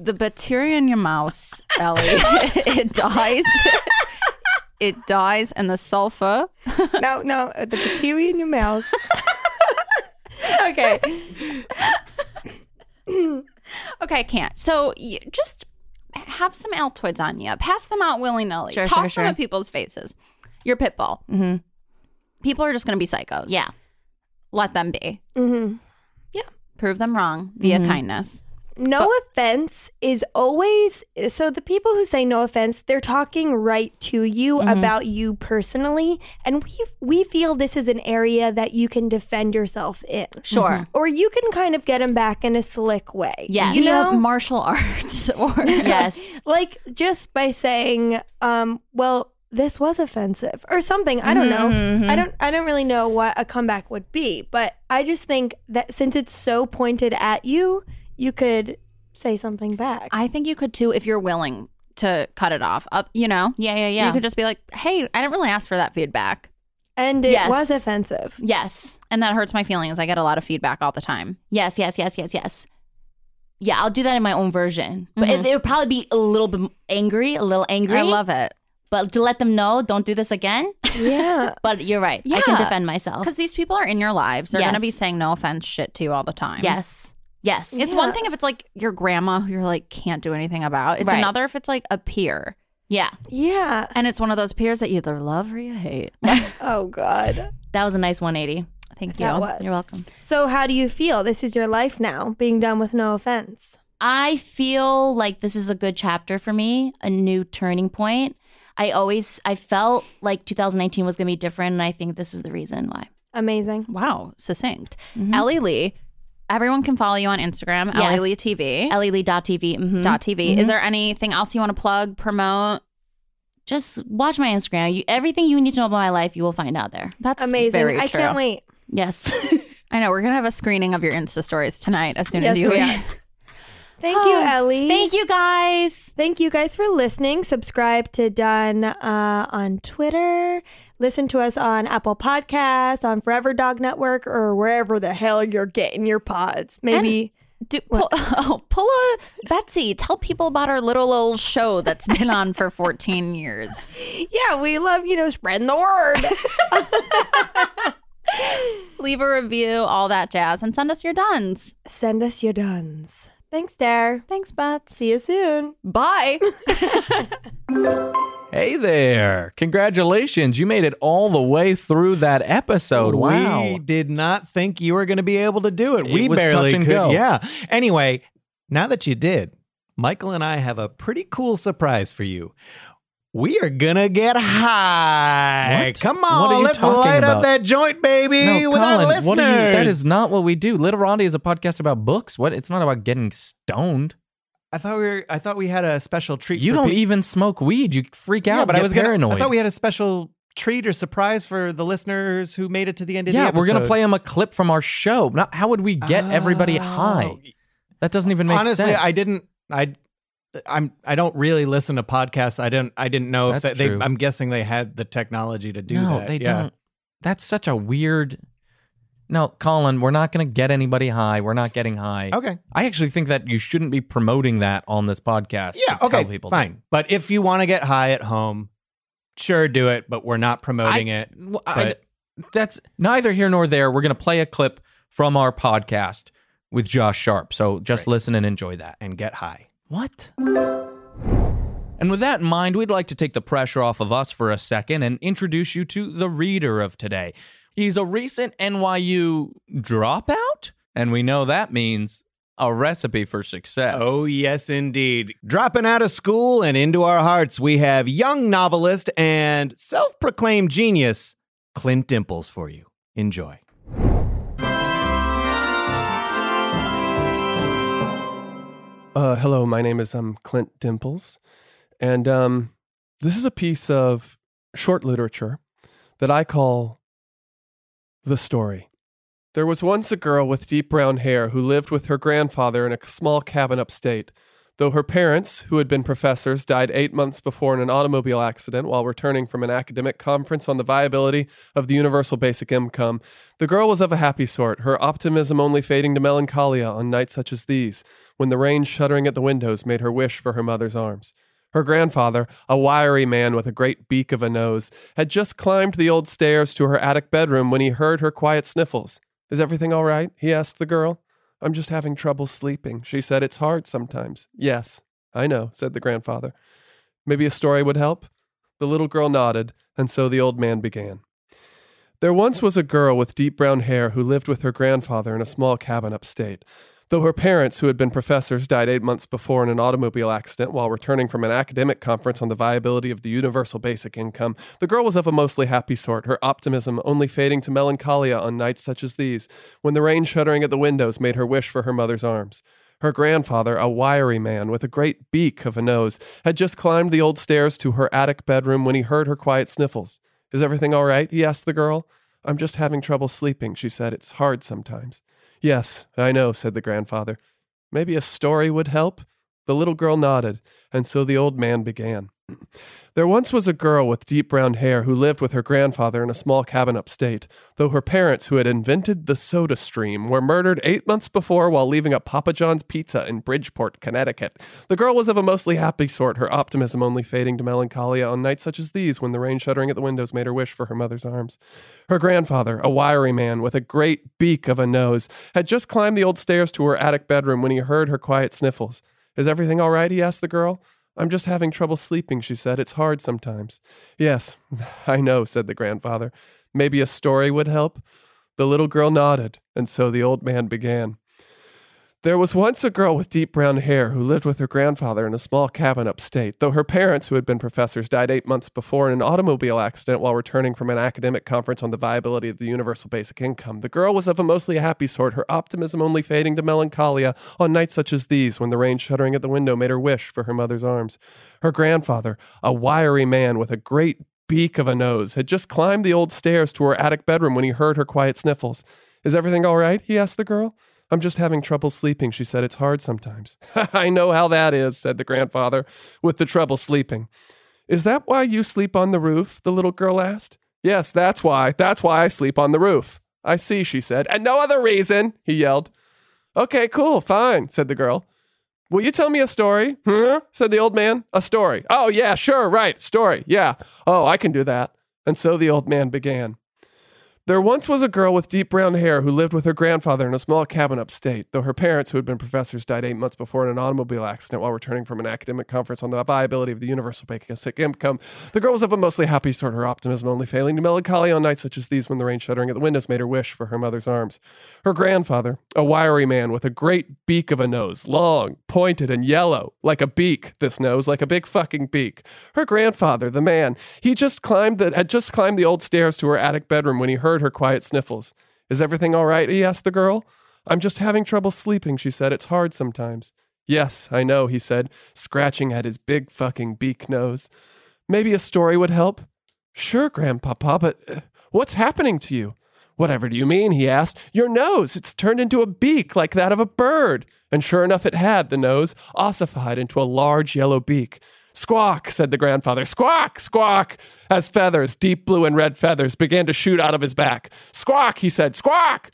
Speaker 5: The bacteria in your mouth, Ellie, it dies. It dies, and the sulfur.
Speaker 4: no, no, the bacteria in your mouth. okay.
Speaker 5: Okay, I can't. So y- just have some Altoids on you. Pass them out willy nilly.
Speaker 8: Sure,
Speaker 5: Toss
Speaker 8: sure,
Speaker 5: them
Speaker 8: sure.
Speaker 5: at people's faces. Your pit bull.
Speaker 8: Mm-hmm.
Speaker 5: People are just going to be psychos.
Speaker 8: Yeah.
Speaker 5: Let them be.
Speaker 4: hmm Yeah.
Speaker 5: Prove them wrong via
Speaker 8: Mhm.
Speaker 5: kindness.
Speaker 4: No offense is always so the people who say no offense, they're talking right to you
Speaker 8: Mhm.
Speaker 4: about you personally, and we we feel this is an area that you can defend yourself in.
Speaker 5: Sure.
Speaker 4: Or you can kind of get them back in a slick way.
Speaker 8: Yes.
Speaker 4: You
Speaker 5: You
Speaker 4: know?
Speaker 5: have martial arts or
Speaker 8: Yes.
Speaker 4: like just by saying, um, well, this was offensive or something. I don't know.
Speaker 8: Mhm,
Speaker 4: I don't I don't really know what a comeback would be, but I just think that since it's so pointed at you, you could say something back.
Speaker 5: I think you could too if you're willing to cut it off. Uh, you know,
Speaker 8: Yeah, yeah, yeah.
Speaker 5: you could just be like, "Hey, I didn't really ask for that feedback,
Speaker 4: and it
Speaker 8: Yes.
Speaker 4: was offensive.
Speaker 8: yes.
Speaker 5: and that hurts my feelings." I get a lot of feedback all the time.
Speaker 8: Yes, yes, yes, yes, yes. Yeah, I'll do that in my own version. But
Speaker 5: Mhm.
Speaker 8: it, it would probably be a little bit angry, a little angry.
Speaker 5: I love it.
Speaker 8: but to let them know, don't do this again.
Speaker 4: Yeah.
Speaker 8: But you're right. Yeah. I can defend myself.
Speaker 5: Because these people are in your lives. They're going to be saying no offense shit to you all the time.
Speaker 8: Yes. Yes.
Speaker 5: It's
Speaker 4: Yeah.
Speaker 5: one thing if it's like your grandma who you're like can't do anything about. It's
Speaker 8: Right.
Speaker 5: another if it's like a peer.
Speaker 8: yeah.
Speaker 4: Yeah.
Speaker 5: And it's one of those peers that you either love or you hate.
Speaker 4: Oh, God.
Speaker 8: That was a nice 180.
Speaker 5: Thank you.
Speaker 4: That was.
Speaker 8: You're welcome.
Speaker 4: So, how do you feel? This is your life now, being done with no offense.
Speaker 8: I feel like this is a good chapter for me, a new turning point. I always I felt like 2019 was going to be different and I think this is the reason why.
Speaker 4: Amazing.
Speaker 5: Wow, succinct. Mm-hmm. Ellie Lee. Everyone can follow you on Instagram,
Speaker 8: Yes.
Speaker 5: Ellie Lee TV.
Speaker 8: Ellie.tv. Mm-hmm.
Speaker 5: Dot TV. Is there anything else you want to plug, promote?
Speaker 8: Just watch my Instagram. You, everything you need to know about my life, you will find out there.
Speaker 5: That's
Speaker 4: Amazing.
Speaker 5: Very
Speaker 4: I
Speaker 5: true.
Speaker 4: can't wait.
Speaker 8: Yes.
Speaker 5: I know we're gonna have a screening of your Insta stories tonight as soon
Speaker 4: Yes,
Speaker 5: as you
Speaker 4: we
Speaker 5: leave.
Speaker 4: are. Thank you, Ellie.
Speaker 8: Thank you guys.
Speaker 4: Thank you guys for listening. Subscribe to Done uh, on Twitter. Listen to us on Apple Podcasts, on Forever Dog Network, or wherever the hell you're getting your pods. Maybe.
Speaker 5: Do, pull, oh, pull a Betsy. Tell people about our little old show that's been on for 14 years.
Speaker 4: yeah, we love, you know, spreading the word.
Speaker 5: Leave a review, all that jazz, and send us your duns.
Speaker 4: Send us your duns. Thanks, Dare.
Speaker 5: Thanks, Bets.
Speaker 4: See you soon.
Speaker 5: Bye.
Speaker 2: Hey there. Congratulations. You made it all the way through that episode. Wow.
Speaker 3: We did not think you were going to be able to do it.
Speaker 2: It
Speaker 3: we
Speaker 2: was
Speaker 3: barely
Speaker 2: touch and
Speaker 3: could.
Speaker 2: go.
Speaker 3: Yeah. Anyway, now that you did, Michael and I have a pretty cool surprise for you. We are gonna get high.
Speaker 2: What?
Speaker 3: Come
Speaker 2: What
Speaker 3: on,
Speaker 2: are you
Speaker 3: let's
Speaker 2: talking
Speaker 3: light
Speaker 2: about?
Speaker 3: up that joint, baby,
Speaker 2: no,
Speaker 3: with our listeners.
Speaker 2: you, that is not what we do. Little Literati is a podcast about books. What? It's not about getting stoned.
Speaker 3: I thought we were. I thought we had a special treat.
Speaker 2: You don't
Speaker 3: pe-
Speaker 2: even smoke weed. You freak out.
Speaker 3: Yeah, but
Speaker 2: get
Speaker 3: I was
Speaker 2: paranoid.
Speaker 3: Gonna, I thought we had a special treat or surprise for the listeners who made it to the end of the
Speaker 2: yeah, we're gonna play them a clip from our show. Not how would we get everybody oh. high?
Speaker 3: Oh.
Speaker 2: That doesn't even make
Speaker 3: Honestly,
Speaker 2: sense.
Speaker 3: I didn't. I. I'm. I don't really listen to podcasts. I didn't. I didn't know if that they. I'm guessing they had the technology to do that.
Speaker 2: no,
Speaker 3: that.
Speaker 2: they
Speaker 3: yeah.
Speaker 2: don't. That's such a weird. No, Colin, we're not going to get anybody high. We're not getting high.
Speaker 3: Okay.
Speaker 2: I actually think that you shouldn't be promoting that on this podcast.
Speaker 3: Yeah. Okay.
Speaker 2: People
Speaker 3: fine. But if you want to get high at home, sure, do it. But we're not promoting it.
Speaker 2: Well, I- that's neither here nor there. We're going to play a clip from our podcast with Josh Sharp. So just listen and enjoy that.
Speaker 3: and get high.
Speaker 2: What? And with that in mind, we'd like to take the pressure off of us for a second and introduce you to the reader of today. He's a recent NYU dropout, and we know that means a recipe for success.
Speaker 3: Oh, yes, indeed. Dropping out of school and into our hearts, we have young novelist and self proclaimed genius, Clint Dimples, for you. Enjoy.
Speaker 9: Uh, hello, my name is um, Clint Dimples, and um, this is a piece of short literature that I call The Story. There was once a girl with deep brown hair who lived with her grandfather in a small cabin upstate. Though her parents, who had been professors, died eight months before in an automobile accident while returning from an academic conference on the viability of the universal basic income, the girl was of a happy sort, her optimism only fading to melancholia on nights such as these, when the rain shuddering at the windows made her wish for her mother's arms. Her grandfather, a wiry man with a great beak of a nose, had just climbed the old stairs to her attic bedroom when he heard her quiet sniffles. Is everything all right? he asked the girl. I'm just having trouble sleeping, she said. It's hard sometimes. Yes, I know, said the grandfather. Maybe a story would help? The little girl nodded, and so the old man began. There once was a girl with deep brown hair who lived with her grandfather in a small cabin upstate. Though her parents, who had been professors, died eight months before in an automobile accident while returning from an academic conference on the viability of the universal basic income, the girl was of a mostly happy sort, her optimism only fading to melancholia on nights such as these, when the rain shuddering at the windows made her wish for her mother's arms. Her grandfather, a wiry man with a great beak of a nose, had just climbed the old stairs to her attic bedroom when he heard her quiet sniffles. Is everything all right? he asked the girl. I'm just having trouble sleeping, she said. It's hard sometimes. Yes, I know, said the grandfather. Maybe a story would help? The little girl nodded, and so the old man began. There once was a girl with deep brown hair who lived with her grandfather in a small cabin upstate, though her parents, who had invented the soda stream, were murdered eight months before while leaving a Papa John's pizza in Bridgeport, Connecticut. The girl was of a mostly happy sort, her optimism only fading to melancholia on nights such as these when the rain shuddering at the windows made her wish for her mother's arms. Her grandfather, a wiry man with a great beak of a nose, had just climbed the old stairs to her attic bedroom when he heard her quiet sniffles. Is everything all right? he asked the girl. I'm just having trouble sleeping, she said. It's hard sometimes. Yes, I know, said the grandfather. Maybe a story would help? The little girl nodded, and so the old man began. There was once a girl with deep brown hair who lived with her grandfather in a small cabin upstate, though her parents, who had been professors, died eight months before in an automobile accident while returning from an academic conference on the viability of the universal basic income. The girl was of a mostly happy sort, her optimism only fading to melancholia on nights such as these when the rain shuddering at the window made her wish for her mother's arms. Her grandfather, a wiry man with a great beak of a nose, had just climbed the old stairs to her attic bedroom when he heard her quiet sniffles. Is everything all right? he asked the girl. I'm just having trouble sleeping, she said. It's hard sometimes. I know how that is, said the grandfather, with the trouble sleeping. Is that why you sleep on the roof? the little girl asked. Yes, that's why. That's why I sleep on the roof. I see, she said. And no other reason, he yelled. Okay, cool, fine, said the girl. Will you tell me a story? Huh? said the old man. A story. Oh, yeah, sure, right. Story. Yeah. Oh, I can do that. And so the old man began. There once was a girl with deep brown hair who lived with her grandfather in a small cabin upstate, though her parents, who had been professors, died eight months before in an automobile accident while returning from an academic conference on the viability of the universal basic income. The girl was of a mostly happy sort, her optimism only failing to melancholy on nights such as these when the rain shuddering at the windows made her wish for her mother's arms. Her grandfather, a wiry man with a great beak of a nose, long, pointed, and yellow, like a beak, this nose, like a big fucking beak. Her grandfather, the man, he just climbed the, had just climbed the old stairs to her attic bedroom when he heard her quiet sniffles. Is everything all right? he asked the girl. I'm just having trouble sleeping, she said. It's hard sometimes. Yes, I know, he said, scratching at his big fucking beak nose. Maybe a story would help. Sure, Grandpapa, but uh, what's happening to you? Whatever do you mean? he asked. Your nose, it's turned into a beak like that of a bird. And sure enough, it had, the nose, ossified into a large yellow beak. Squawk, said the grandfather. Squawk, squawk, as feathers, deep blue and red feathers, began to shoot out of his back. Squawk, he said. Squawk!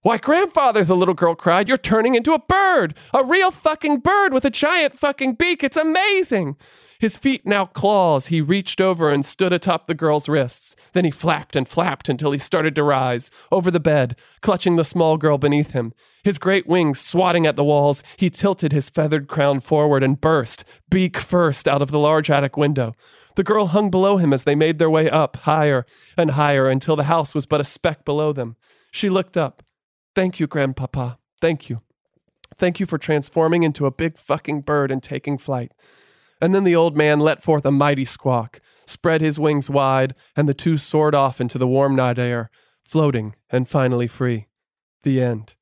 Speaker 9: Why, grandfather, the little girl cried, you're turning into a bird! A real fucking bird with a giant fucking beak! It's amazing! His feet now claws, he reached over and stood atop the girl's wrists. Then he flapped and flapped until he started to rise, over the bed, clutching the small girl beneath him. His great wings swatting at the walls, he tilted his feathered crown forward and burst, beak first, out of the large attic window. The girl hung below him as they made their way up, higher and higher, until the house was but a speck below them. She looked up. Thank you, Grandpapa. Thank you. Thank you for transforming into a big fucking bird and taking flight. And then the old man let forth a mighty squawk, spread his wings wide, and the two soared off into the warm night air, floating and finally free. The end.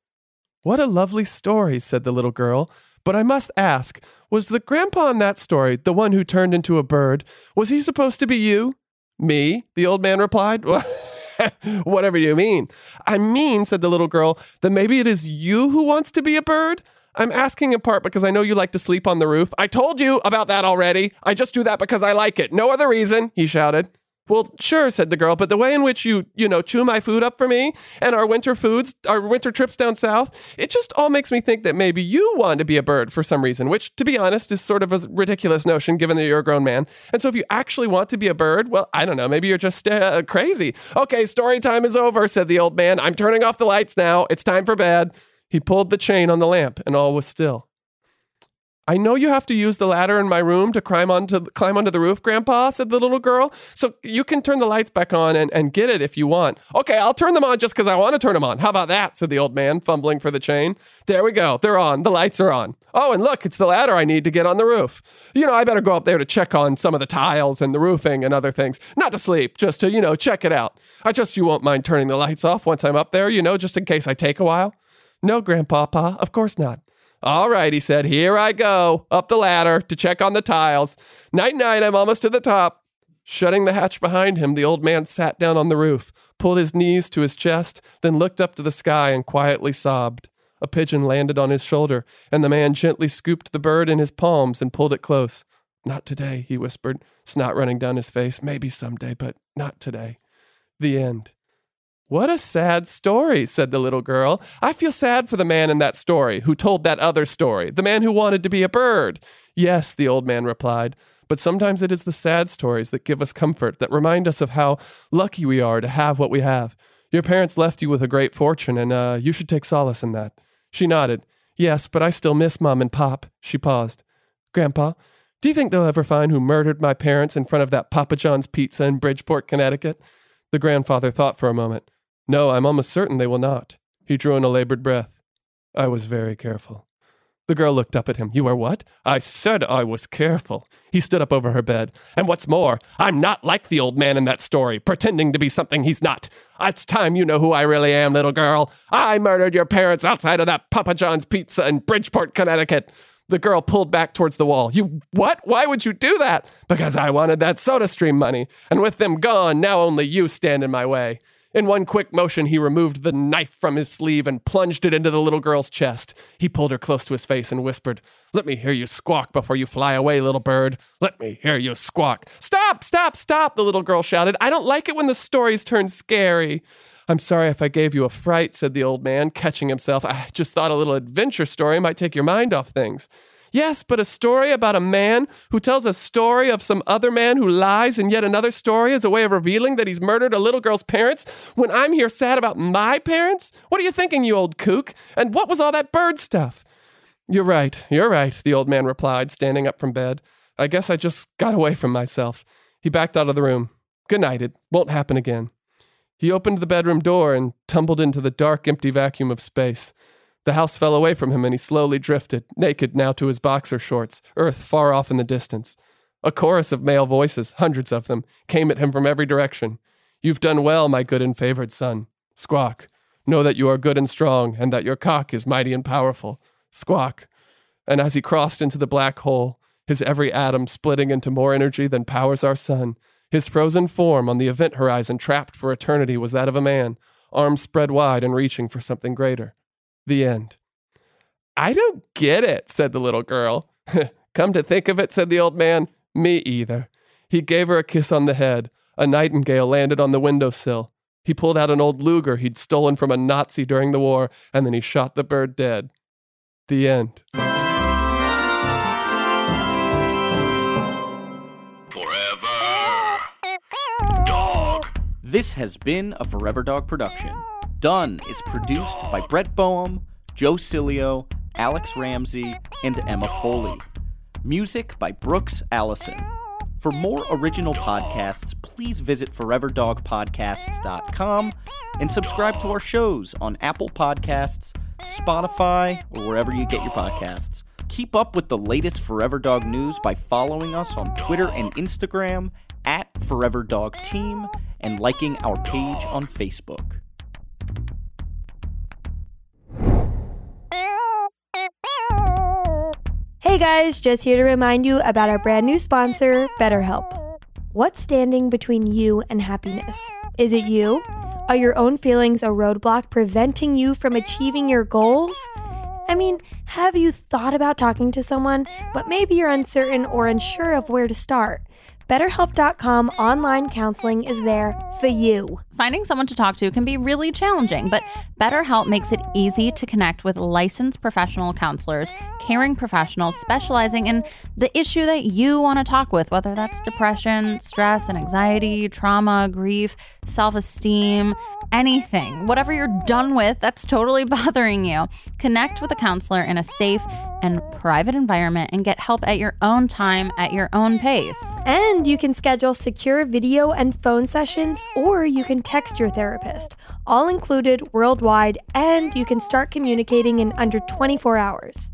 Speaker 9: What a lovely story, said the little girl. But I must ask, was the grandpa in that story, the one who turned into a bird, was he supposed to be you? Me? The old man replied. Whatever you mean. I mean, said the little girl, that maybe it is you who wants to be a bird? I'm asking in part because I know you like to sleep on the roof. I told you about that already. I just do that because I like it. No other reason, he shouted. Well, sure, said the girl, but the way in which you, you know, chew my food up for me and our winter foods, our winter trips down south, it just all makes me think that maybe you want to be a bird for some reason, which, to be honest, is sort of a ridiculous notion given that you're a grown man. And so if you actually want to be a bird, well, I don't know, maybe you're just uh, crazy. Okay, story time is over, said the old man. I'm turning off the lights now. It's time for bed. He pulled the chain on the lamp, and all was still. I know you have to use the ladder in my room to climb onto climb onto the roof, Grandpa, said the little girl. So you can turn the lights back on and, and get it if you want. Okay, I'll turn them on just because I want to turn them on. How about that? said the old man, fumbling for the chain. There we go. They're on. The lights are on. Oh, and look, it's the ladder I need to get on the roof. You know, I better go up there to check on some of the tiles and the roofing and other things. Not to sleep, just to, you know, check it out. I just you won't mind turning the lights off once I'm up there, you know, just in case I take a while. No, Grandpapa, of course not. All right, he said, here I go, up the ladder to check on the tiles. Night, night, I'm almost to the top. Shutting the hatch behind him, the old man sat down on the roof, pulled his knees to his chest, then looked up to the sky and quietly sobbed. A pigeon landed on his shoulder, and the man gently scooped the bird in his palms and pulled it close. Not today, he whispered, snot running down his face. Maybe someday, but not today. The end. What a sad story, said the little girl. I feel sad for the man in that story who told that other story, the man who wanted to be a bird. Yes, the old man replied, but sometimes it is the sad stories that give us comfort, that remind us of how lucky we are to have what we have. Your parents left you with a great fortune, and uh, you should take solace in that. She nodded. Yes, but I still miss Mom and Pop. She paused. Grandpa, do you think they'll ever find who murdered my parents in front of that Papa John's Pizza in Bridgeport, Connecticut? The grandfather thought for a moment. No, I'm almost certain they will not. He drew in a labored breath. I was very careful. The girl looked up at him. You are what? I said I was careful. He stood up over her bed. And what's more, I'm not like the old man in that story, pretending to be something he's not. It's time you know who I really am, little girl. I murdered your parents outside of that Papa John's Pizza in Bridgeport, Connecticut. The girl pulled back towards the wall. You what? Why would you do that? Because I wanted that soda stream money. And with them gone, now only you stand in my way. In one quick motion, he removed the knife from his sleeve and plunged it into the little girl's chest. He pulled her close to his face and whispered, Let me hear you squawk before you fly away, little bird. Let me hear you squawk. Stop, stop, stop, the little girl shouted. I don't like it when the stories turn scary. I'm sorry if I gave you a fright, said the old man, catching himself. I just thought a little adventure story might take your mind off things. Yes, but a story about a man who tells a story of some other man who lies and yet another story as a way of revealing that he's murdered a little girl's parents when I'm here sad about my parents? What are you thinking, you old kook? And what was all that bird stuff? You're right, you're right, the old man replied, standing up from bed. I guess I just got away from myself. He backed out of the room. Good night, it won't happen again. He opened the bedroom door and tumbled into the dark, empty vacuum of space. The house fell away from him and he slowly drifted, naked now to his boxer shorts, earth far off in the distance. A chorus of male voices, hundreds of them, came at him from every direction. You've done well, my good and favored son. Squawk. Know that you are good and strong, and that your cock is mighty and powerful. Squawk. And as he crossed into the black hole, his every atom splitting into more energy than powers our sun, his frozen form on the event horizon trapped for eternity was that of a man, arms spread wide and reaching for something greater. The end. I don't get it, said the little girl. Come to think of it, said the old man, me either. He gave her a kiss on the head. A nightingale landed on the windowsill. He pulled out an old Luger he'd stolen from a Nazi during the war, and then he shot the bird dead. The end. Forever Dog.
Speaker 10: This has been a Forever Dog production. Done is produced by Brett Boehm, Joe Cilio, Alex Ramsey, and Emma Foley. Music by Brooks Allison. For more original podcasts, please visit foreverdogpodcasts.com and subscribe to our shows on Apple Podcasts, Spotify, or wherever you get your podcasts. Keep up with the latest Forever Dog news by following us on Twitter and Instagram at Forever Dog Team and liking our page on Facebook.
Speaker 4: Hey guys, just here to remind you about our brand new sponsor, BetterHelp. What's standing between you and happiness? Is it you? Are your own feelings a roadblock preventing you from achieving your goals? I mean, have you thought about talking to someone, but maybe you're uncertain or unsure of where to start? BetterHelp.com online counseling is there for you.
Speaker 5: Finding someone to talk to can be really challenging, but BetterHelp makes it easy to connect with licensed professional counselors, caring professionals specializing in the issue that you want to talk with, whether that's depression, stress and anxiety, trauma, grief, self esteem, anything. Whatever you're done with that's totally bothering you. Connect with a counselor in a safe and private environment and get help at your own time, at your own pace.
Speaker 4: And you can schedule secure video and phone sessions, or you can text your therapist, all included worldwide, and you can start communicating in under 24 hours.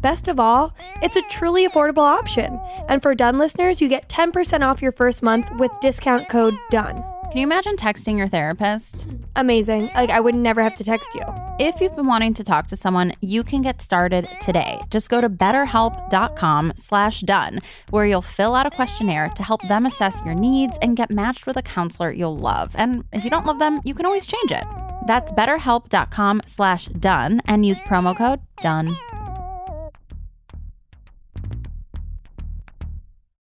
Speaker 4: Best of all, it's a truly affordable option. And for Done listeners, you get 10% off your first month with discount code DONE.
Speaker 5: Can you imagine texting your therapist?
Speaker 4: Amazing. Like, I would never have to text you.
Speaker 5: If you've been wanting to talk to someone, you can get started today. Just go to betterhelp.com slash done, where you'll fill out a questionnaire to help them assess your needs and get matched with a counselor you'll love. And if you don't love them, you can always change it. That's betterhelp.com slash done and use promo code DONE.